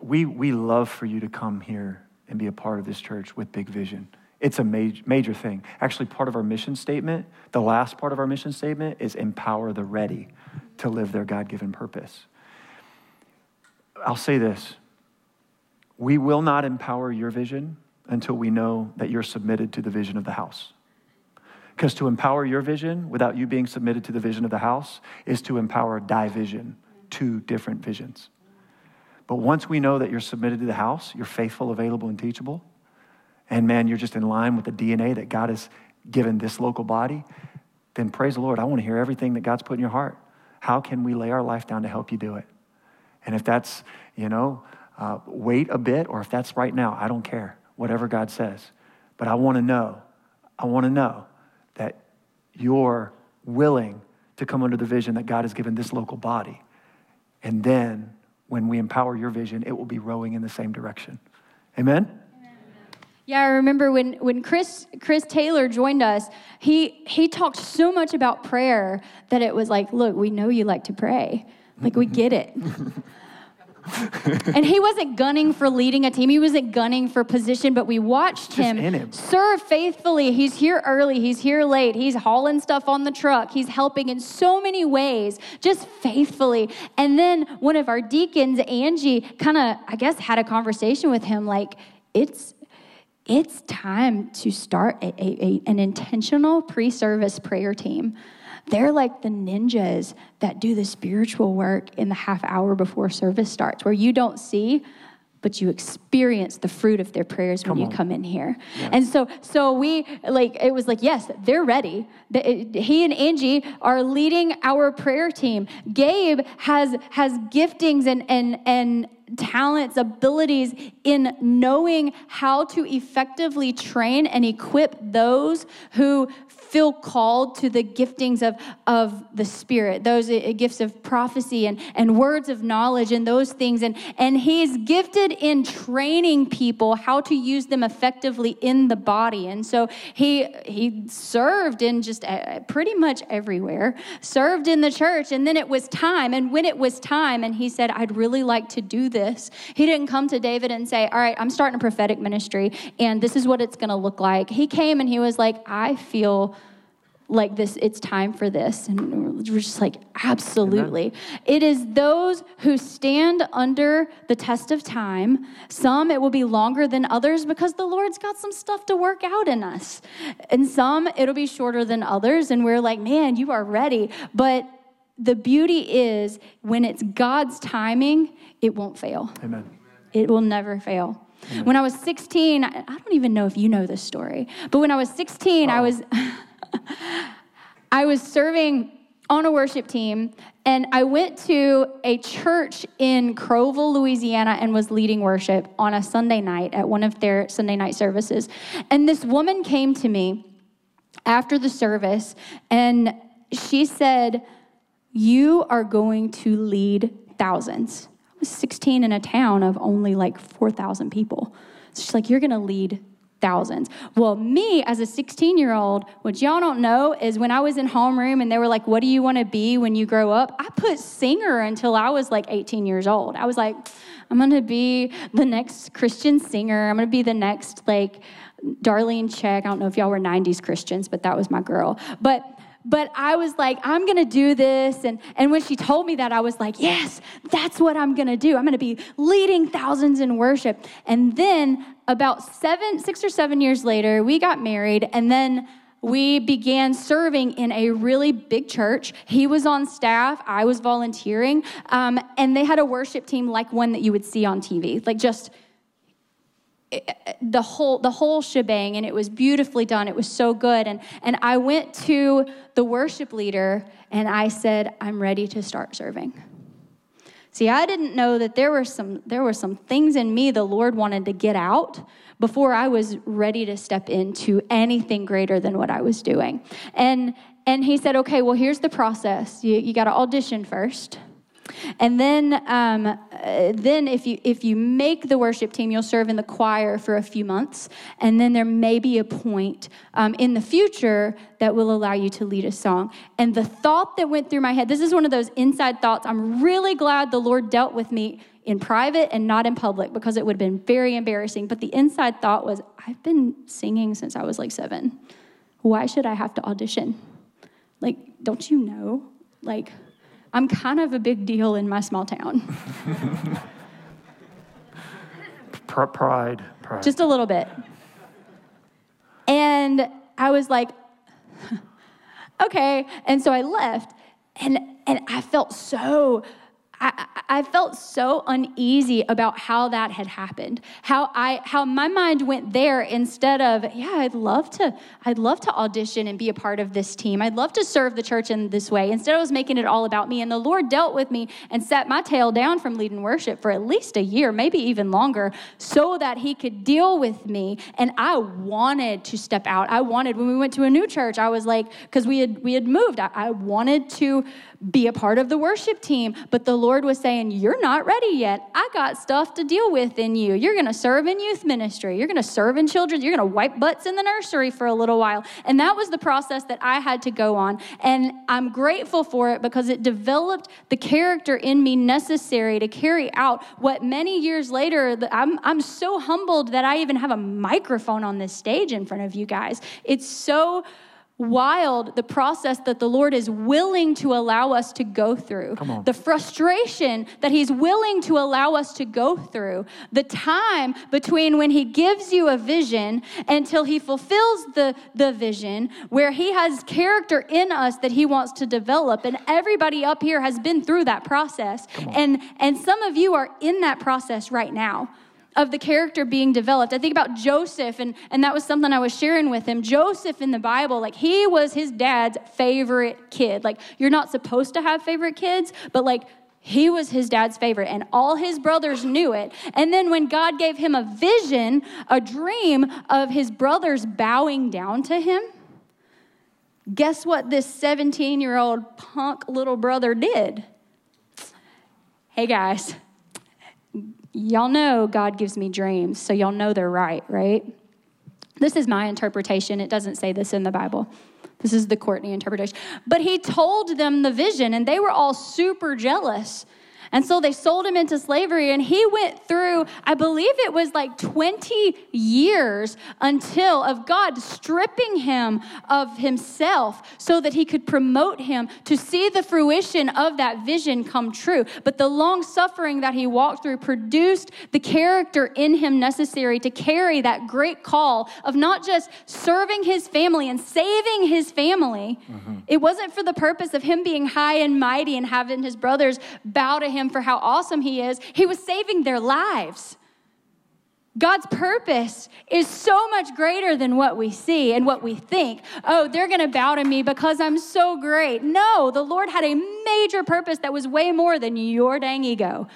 S1: we, we love for you to come here and be a part of this church with big vision. It's a major, major thing. Actually, part of our mission statement, the last part of our mission statement, is empower the ready to live their God given purpose. I'll say this we will not empower your vision until we know that you're submitted to the vision of the house. Because to empower your vision without you being submitted to the vision of the house is to empower division, two different visions. But once we know that you're submitted to the house, you're faithful, available, and teachable, and man, you're just in line with the DNA that God has given this local body, then praise the Lord. I want to hear everything that God's put in your heart. How can we lay our life down to help you do it? And if that's, you know, uh, wait a bit, or if that's right now, I don't care, whatever God says. But I want to know, I want to know that you're willing to come under the vision that God has given this local body. And then when we empower your vision, it will be rowing in the same direction. Amen?
S2: Yeah, I remember when, when Chris, Chris Taylor joined us, he, he talked so much about prayer that it was like, look, we know you like to pray. Like, we get it. and he wasn't gunning for leading a team. He wasn't gunning for position, but we watched him,
S1: him,
S2: serve faithfully. He's here early, he's here late, he's hauling stuff on the truck, he's helping in so many ways, just faithfully. And then one of our deacons, Angie, kind of, I guess, had a conversation with him like, it's it's time to start a, a, a, an intentional pre service prayer team. They're like the ninjas that do the spiritual work in the half hour before service starts, where you don't see, but you experience the fruit of their prayers
S1: Come
S2: when
S1: on.
S2: you come in here. And so, so we like it was like, yes, they're ready. The- it- He and Angie are leading our prayer team. Gabe has has giftings and and and talents, abilities in knowing how to effectively train and equip those who feel called to the giftings of, of the Spirit, those uh, gifts of prophecy and, and words of knowledge and those things. And, and he's gifted in training people how to use them effectively in the body. And so he, he served in just uh, pretty much everywhere, served in the church. And then it was time. And when it was time, and he said, I'd really like to do this, he didn't come to David and say, All right, I'm starting a prophetic ministry, and this is what it's going to look like. He came and he was like, I feel like this it's time for this. And we're just like absolutely. It is those who stand under the test of time. Some it will be longer than others because the lord's got some stuff to work out in us. And some it'll be shorter than others. And we're like man you are ready. But the beauty is when it's god's timing it won't fail.
S1: Amen.
S2: it will never fail. When I was 16, I I don't even know if you know this story, but when I was 16, I was I was serving on a worship team and I went to a church in Crowville, Louisiana and was leading worship on a Sunday night at one of their Sunday night services. And this woman came to me after the service and she said, "You are going to lead thousands." I was 16 in a town of only like 4,000 people. So she's like, You're going to lead thousands. Well, me as a 16 year old, what y'all don't know is when I was in homeroom and they were like, What do you want to be when you grow up? I put singer until I was like 18 years old. I was like, I'm going to be the next Christian singer. I'm going to be the next, like, Darlene Zschech. I don't know if y'all were 90s Christians, but that was my girl. But but I was like, I'm gonna do this. And, and when she told me that, I was like, yes, that's what I'm gonna do. I'm gonna be leading thousands in worship. And then about seven, six or seven years later, we got married, and then we began serving in a really big church. He was on staff, I was volunteering, um, and they had a worship team like one that you would see on TV, like just the whole the whole shebang and it was beautifully done it was so good and and I went to the worship leader and I said I'm ready to start serving See I didn't know that there were some there were some things in me the Lord wanted to get out before I was ready to step into anything greater than what I was doing. And and he said okay well here's the process. You, you got to audition first and then, um, uh, then if you if you make the worship team, you'll serve in the choir for a few months, and then there may be a point um, in the future that will allow you to lead a song. And the thought that went through my head, this is one of those inside thoughts. I'm really glad the Lord dealt with me in private and not in public because it would have been very embarrassing. But the inside thought was, I've been singing since I was like seven. Why should I have to audition? Like, don't you know? Like. I'm kind of a big deal in my small town,
S1: pride, pride.
S2: just a little bit. And I was like, okay. And so I left, and, and I felt so. I I, felt so uneasy about how that had happened. How I how my mind went there instead of, yeah, I'd love to, I'd love to audition and be a part of this team. I'd love to serve the church in this way. Instead, I was making it all about me. And the Lord dealt with me and sat my tail down from leading worship for at least a year, maybe even longer, so that He could deal with me. And I wanted to step out. I wanted when we went to a new church, I was like, because we had we had moved, I, I wanted to be a part of the worship team. But the Lord was saying, You're not ready yet. I got stuff to deal with in you. You're going to serve in youth ministry. You're going to serve in children. You're going to wipe butts in the nursery for a little while. And that was the process that I had to go on. And I'm grateful for it because it developed the character in me necessary to carry out what many years later, I'm, I'm so humbled that I even have a microphone on this stage in front of you guys. It's so wild the process that the Lord is willing to allow us to go through, the frustration that He's willing to allow us to go through, the time between when He gives you a vision until He fulfills the, the vision, where He has character in us that He wants to develop. And everybody up here has been through that process. And, and some of you are in that process right now of the character being developed. I think about Joseph, and, and that was something I was sharing with him. Joseph in the Bible, like he was his dad's favorite kid. Like you're not supposed to have favorite kids, but like he was his dad's favorite, and all his brothers knew it. And then when God gave him a vision, a dream of his brothers bowing down to him, guess what this 17 year old punk little brother did? Hey guys, y'all know God gives me dreams, so y'all know they're right, right? This is my interpretation. It doesn't say this in the Bible. This is the Courtney interpretation. But he told them the vision, and they were all super jealous. And so they sold him into slavery, and he went through, I believe it was like 20 years until of God stripping him of himself so that he could promote him to see the fruition of that vision come true. But the long suffering that he walked through produced the character in him necessary to carry that great call of not just serving his family and saving his family. Mm-hmm. It wasn't for the purpose of him being high and mighty and having his brothers bow to him him for how awesome he is, he was saving their lives. God's purpose is so much greater than what we see and what we think. Oh, they're going to bow to me because I'm so great. No, the Lord had a major purpose that was way more than your dang ego.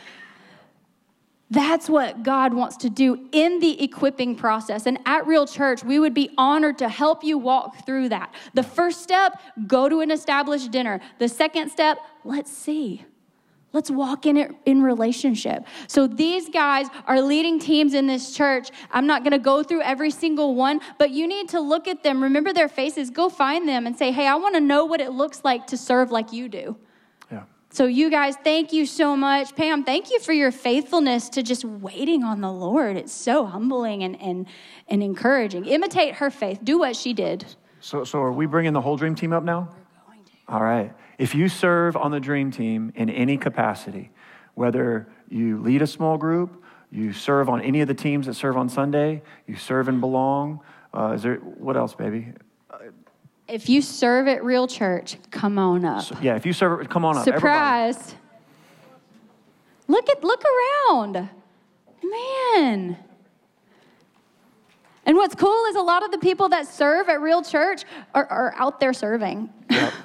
S2: That's what God wants to do in the equipping process. And at Real Church, we would be honored to help you walk through that. The first step, go to an established dinner. The second step, let's see. Let's walk in it in relationship. So these guys are leading teams in this church. I'm not going to go through every single one, but you need to look at them, remember their faces, go find them and say, "Hey, I want to know what it looks like to serve like you do." Yeah. So you guys, thank you so much. Pam, thank you for your faithfulness to just waiting on the Lord. It's so humbling and and and encouraging. Imitate her faith. Do what she did.
S1: So so are we bringing the whole dream team up now? We're going to. All right. If you serve on the dream team in any capacity, whether you lead a small group, you serve on any of the teams that serve on Sunday, you serve and belong. Uh, is there what else, baby?
S2: If you serve at Real Church, come on up.
S1: So, yeah, if you serve, come on up.
S2: Surprise! Everybody. Look at look around, man. And what's cool is a lot of the people that serve at Real Church are, are out there serving. Yep.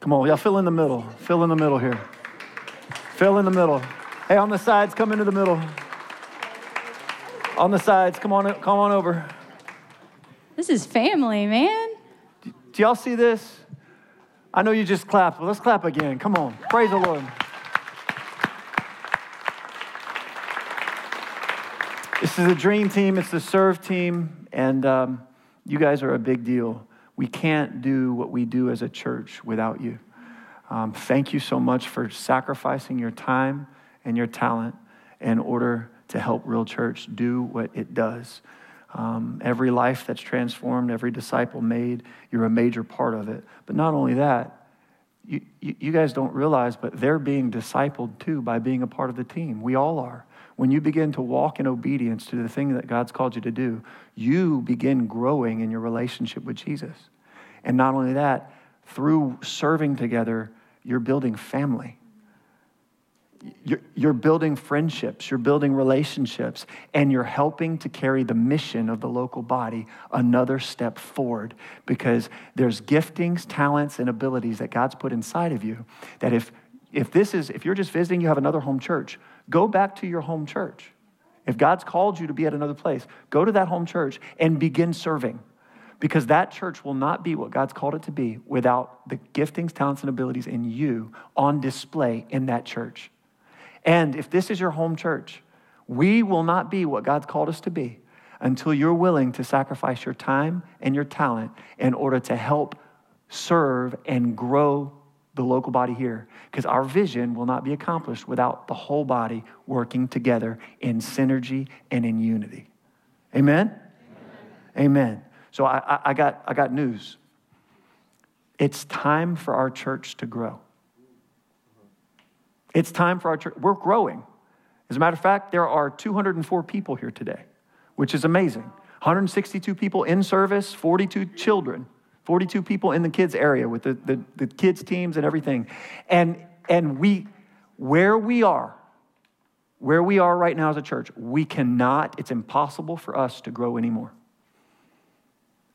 S1: Come on, y'all fill in the middle. Fill in the middle here. Fill in the middle. Hey, on the sides, come into the middle. On the sides, come on, come on over.
S2: This is family, man.
S1: Do, do y'all see this? I know you just clapped, but let's clap again. Come on. Praise the Lord. This is a dream team, it's the serve team, and um, you guys are a big deal. We can't do what we do as a church without you. Um, thank you so much for sacrificing your time and your talent in order to help Real Church do what it does. Um, every life that's transformed, every disciple made, you're a major part of it. But not only that, you, you, you guys don't realize, but they're being discipled too by being a part of the team. We all are. When you begin to walk in obedience to the thing that God's called you to do, you begin growing in your relationship with Jesus. And not only that, through serving together, you're building family. You're, you're building friendships, you're building relationships, and you're helping to carry the mission of the local body another step forward because there's giftings, talents, and abilities that God's put inside of you that if if this is if you're just visiting you have another home church go back to your home church. If god's called you to be at another place go to that home church and begin serving. Because that church will not be what god's called it to be without the giftings talents and abilities in you on display in that church. And if this is your home church, we will not be what God's called us to be until you're willing to sacrifice your time and your talent in order to help serve and grow the local body here. Because our vision will not be accomplished without the whole body working together in synergy and in unity. Amen? Amen. Amen. So I, I, got, I got news. It's time for our church to grow. It's time for our church. We're growing. As a matter of fact, there are 204 people here today, which is amazing. 162 people in service, 42 children, 42 people in the kids area with the, the, the kids teams and everything. And, and we, where we are, where we are right now as a church, we cannot, it's impossible for us to grow anymore.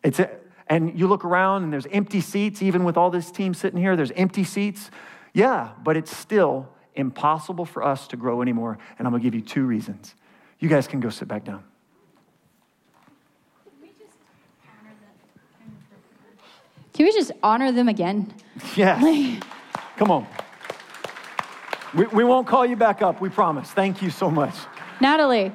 S1: It's a, and you look around and there's empty seats, even with all this team sitting here, there's empty seats. Yeah, but it's still impossible for us to grow anymore. And I'm to give you two reasons. You guys can go sit back down.
S2: Can we just honor them again?
S1: Yes. Come on. We, we won't call you back up, we promise. Thank you so much.
S2: Natalie,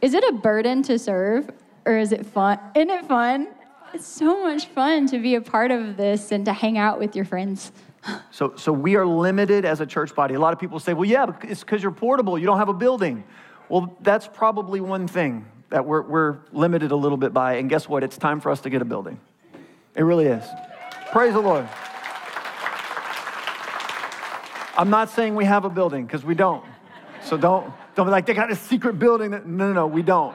S2: is it a burden to serve or is it fun? Isn't it fun? It's so much fun to be a part of this and to hang out with your friends.
S1: So, so we are limited as a church body. A lot of people say, well, yeah, it's because you're portable, you don't have a building. Well, that's probably one thing that we're, we're limited a little bit by. And guess what? It's time for us to get a building. It really is. Praise the Lord. I'm not saying we have a building because we don't. So don't, don't be like, they got a secret building. That, no, no, no, we don't.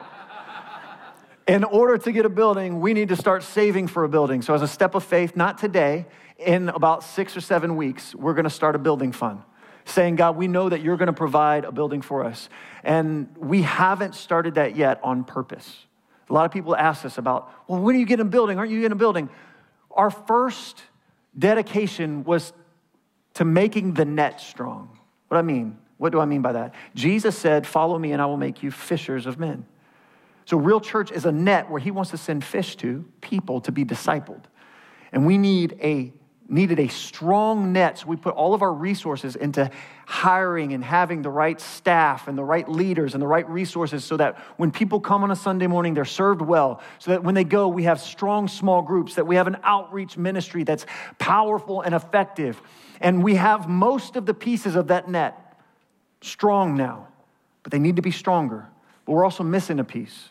S1: In order to get a building, we need to start saving for a building. So, as a step of faith, not today, in about six or seven weeks, we're going to start a building fund saying, God, we know that you're going to provide a building for us. And we haven't started that yet on purpose. A lot of people ask us about, well, when are you getting a building? Aren't you getting a building? Our first dedication was to making the net strong. What I mean? What do I mean by that? Jesus said, Follow me and I will make you fishers of men. So, real church is a net where he wants to send fish to people to be discipled. And we need a needed a strong net. So we put all of our resources into hiring and having the right staff and the right leaders and the right resources so that when people come on a Sunday morning, they're served well. So that when they go, we have strong small groups, that we have an outreach ministry that's powerful and effective. And we have most of the pieces of that net strong now, but they need to be stronger. But we're also missing a piece.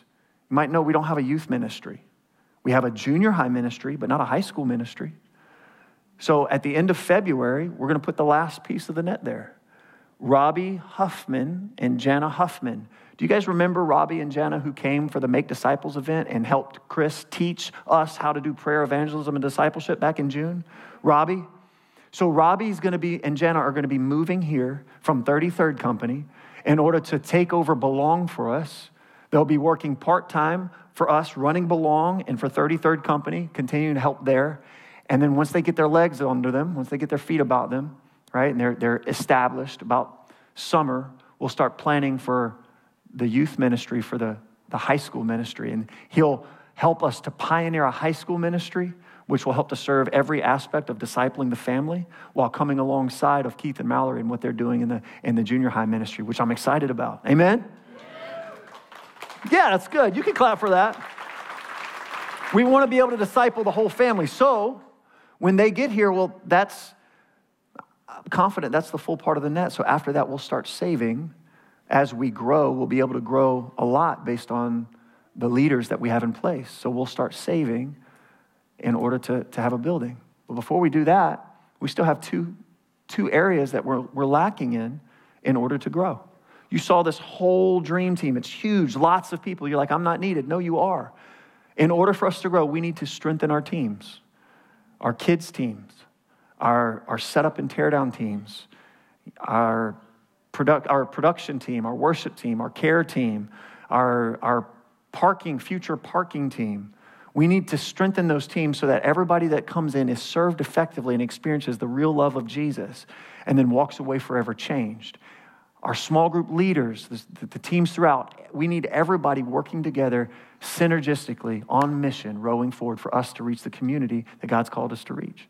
S1: You might know we don't have a youth ministry. We have a junior high ministry, but not a high school ministry. So at the end of February, we're going to put the last piece of the net there. Robbie Huffman and Jana Huffman. Do you guys remember Robbie and Jana who came for the Make Disciples event and helped Chris teach us how to do prayer evangelism and discipleship back in June? Robbie? So Robbie's going to be and Jana are going to be moving here from 33rd Company in order to take over Belong for us. They'll be working part time for us, running Belong, and for 33rd Company, continuing to help there. And then once they get their legs under them, once they get their feet about them, right, and they're, they're established about summer, we'll start planning for the youth ministry, for the, the high school ministry. And he'll help us to pioneer a high school ministry, which will help to serve every aspect of discipling the family while coming alongside of Keith and Mallory and what they're doing in the, in the junior high ministry, which I'm excited about. Amen? Yeah, that's good. You can clap for that. We want to be able to disciple the whole family. So, when they get here, well, that's I'm confident that's the full part of the net. So after that, we'll start saving. As we grow, we'll be able to grow a lot based on the leaders that we have in place. So we'll start saving in order to, to have a building. But before we do that, we still have two, two areas that we're, we're lacking in in order to grow. You saw this whole dream team. It's huge, lots of people. You're like, I'm not needed. No, you are. In order for us to grow, we need to strengthen our teams our kids' teams, our, our setup and teardown teams, our, product, our production team, our worship team, our care team, our, our parking, future parking team. We need to strengthen those teams so that everybody that comes in is served effectively and experiences the real love of Jesus and then walks away forever changed. Our small group leaders, the, the teams throughout, we need everybody working together synergistically on mission, rowing forward for us to reach the community that God's called us to reach.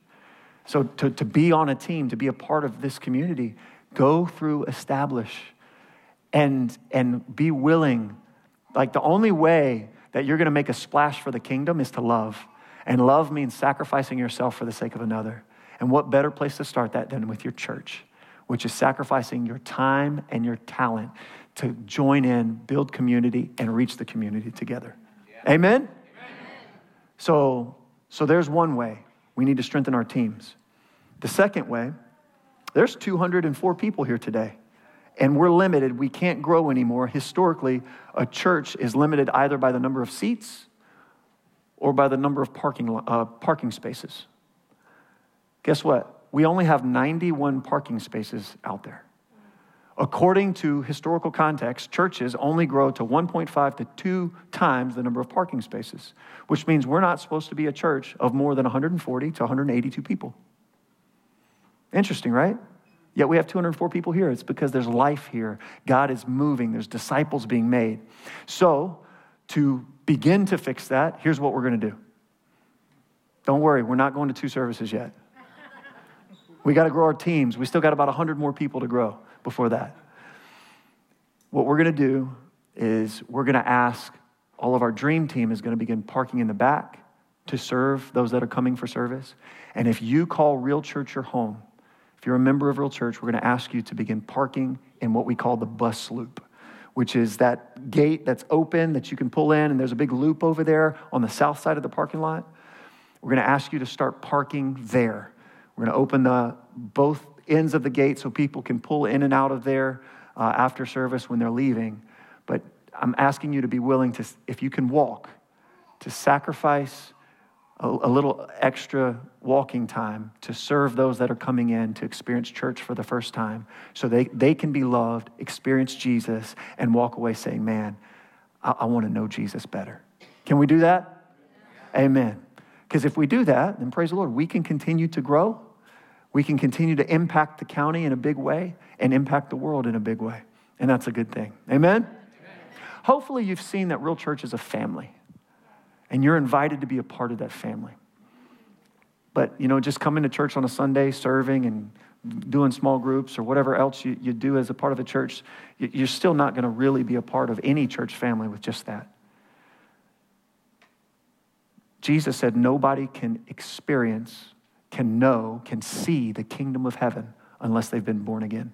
S1: So, to, to be on a team, to be a part of this community, go through, establish, and, and be willing. Like the only way that you're going to make a splash for the kingdom is to love. And love means sacrificing yourself for the sake of another. And what better place to start that than with your church, which is sacrificing your time and your talent to join in, build community, and reach the community together. Yeah. Amen? Amen? So, so there's one way. We need to strengthen our teams. The second way, there's 204 people here today, and we're limited. We can't grow anymore. Historically, a church is limited either by the number of seats or by the number of parking, uh, parking spaces. Guess what? We only have 91 parking spaces out there. According to historical context, churches only grow to 1.5 to 2 times the number of parking spaces, which means we're not supposed to be a church of more than 140 to 182 people. Interesting, right? Yet we have 204 people here. It's because there's life here. God is moving, there's disciples being made. So, to begin to fix that, here's what we're going to do. Don't worry, we're not going to two services yet. We got to grow our teams. We still got about 100 more people to grow before that. What we're going to do is we're going to ask all of our dream team is going to begin parking in the back to serve those that are coming for service. And if you call Real Church your home, if you're a member of Real Church, we're going to ask you to begin parking in what we call the bus loop, which is that gate that's open that you can pull in, and there's a big loop over there on the south side of the parking lot. We're going to ask you to start parking there. We're going to open the, both ends of the gate so people can pull in and out of there uh, after service when they're leaving. But I'm asking you to be willing to, if you can walk, to sacrifice a, a little extra walking time to serve those that are coming in to experience church for the first time so they, they can be loved, experience Jesus, and walk away saying, Man, I, I want to know Jesus better. Can we do that? Amen. Because if we do that, then praise the Lord, we can continue to grow. We can continue to impact the county in a big way and impact the world in a big way. And that's a good thing. Amen? Amen. Hopefully, you've seen that Real Church is a family. And you're invited to be a part of that family. But, you know, just coming to church on a Sunday, serving and doing small groups or whatever else you, you do as a part of a church, you're still not going to really be a part of any church family with just that. Jesus said nobody can experience, can know, can see the kingdom of heaven unless they've been born again.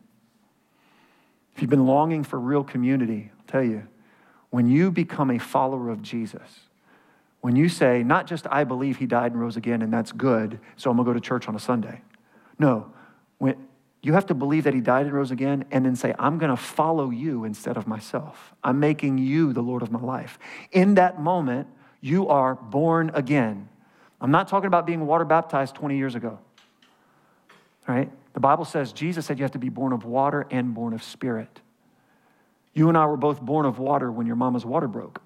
S1: If you've been longing for real community, I'll tell you, when you become a follower of Jesus, when you say, not just I believe he died and rose again and that's good, so I'm gonna go to church on a Sunday. No, when, you have to believe that he died and rose again and then say, I'm gonna follow you instead of myself. I'm making you the Lord of my life. In that moment, you are born again. I'm not talking about being water baptized 20 years ago, right? The Bible says, Jesus said you have to be born of water and born of spirit. You and I were both born of water when your mama's water broke.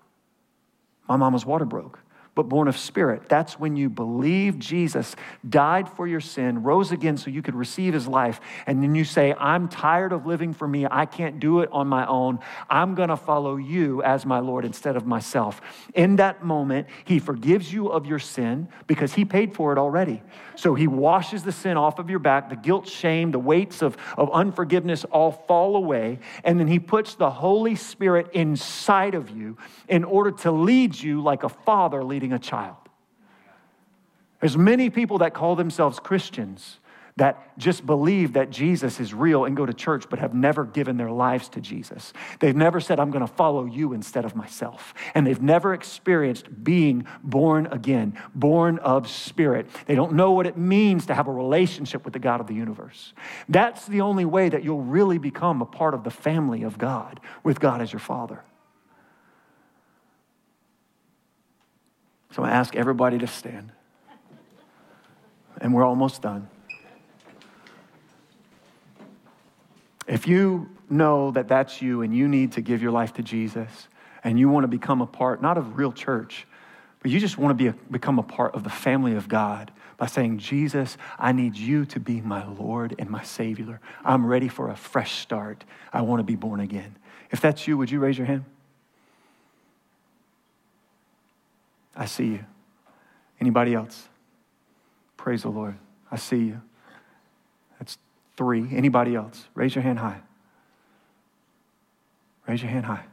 S1: My mama's water broke but born of spirit. That's when you believe Jesus died for your sin, rose again so you could receive his life. And then you say, I'm tired of living for me. I can't do it on my own. I'm going to follow you as my Lord instead of myself. In that moment, he forgives you of your sin because he paid for it already. So he washes the sin off of your back. The guilt, shame, the weights of, of unforgiveness all fall away. And then he puts the Holy Spirit inside of you in order to lead you like a father leading a child. There's many people that call themselves Christians that just believe that Jesus is real and go to church, but have never given their lives to Jesus. They've never said, I'm going to follow you instead of myself. And they've never experienced being born again, born of spirit. They don't know what it means to have a relationship with the God of the universe. That's the only way that you'll really become a part of the family of God, with God as your Father. So I ask everybody to stand. And we're almost done. If you know that that's you and you need to give your life to Jesus and you want to become a part, not of real church, but you just want to be a, become a part of the family of God by saying, Jesus, I need you to be my Lord and my Savior. I'm ready for a fresh start. I want to be born again. If that's you, would you raise your hand? I see you. Anybody else? Praise the Lord. I see you. That's three. Anybody else? Raise your hand high. Raise your hand high.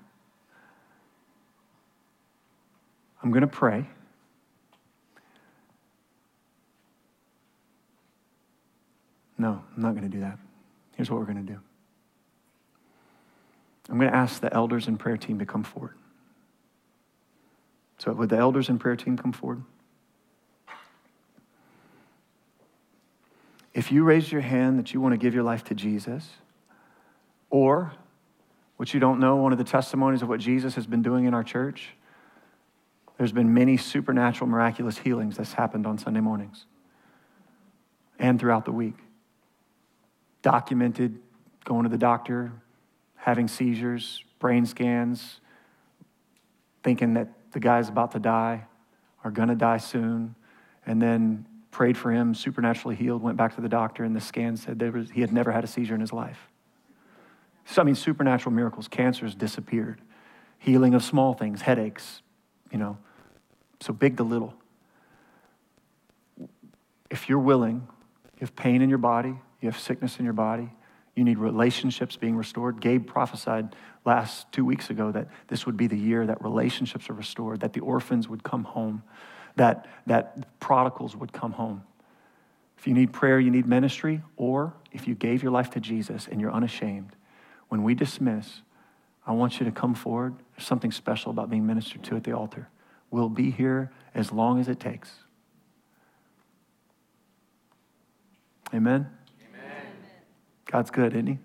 S1: I'm going to pray. No, I'm not going to do that. Here's what we're going to do I'm going to ask the elders and prayer team to come forward. So, would the elders and prayer team come forward? If you raise your hand that you want to give your life to Jesus, or what you don't know, one of the testimonies of what Jesus has been doing in our church, there's been many supernatural, miraculous healings that's happened on Sunday mornings and throughout the week. Documented going to the doctor, having seizures, brain scans, thinking that the guy's about to die are going to die soon, and then prayed for him, supernaturally healed, went back to the doctor, and the scan said was, he had never had a seizure in his life. So, I mean, supernatural miracles. Cancers disappeared. Healing of small things, headaches, you know, so big to little. If you're willing, you have pain in your body, you have sickness in your body, you need relationships being restored. Gabe prophesied last two weeks ago that this would be the year that relationships are restored, that the orphans would come home, that, that prodigals would come home. If you need prayer, you need ministry, or if you gave your life to Jesus and you're unashamed, when we dismiss, I want you to come forward. There's something special about being ministered to at the altar. We'll be here as long as it takes. Amen? God's good, isn't He?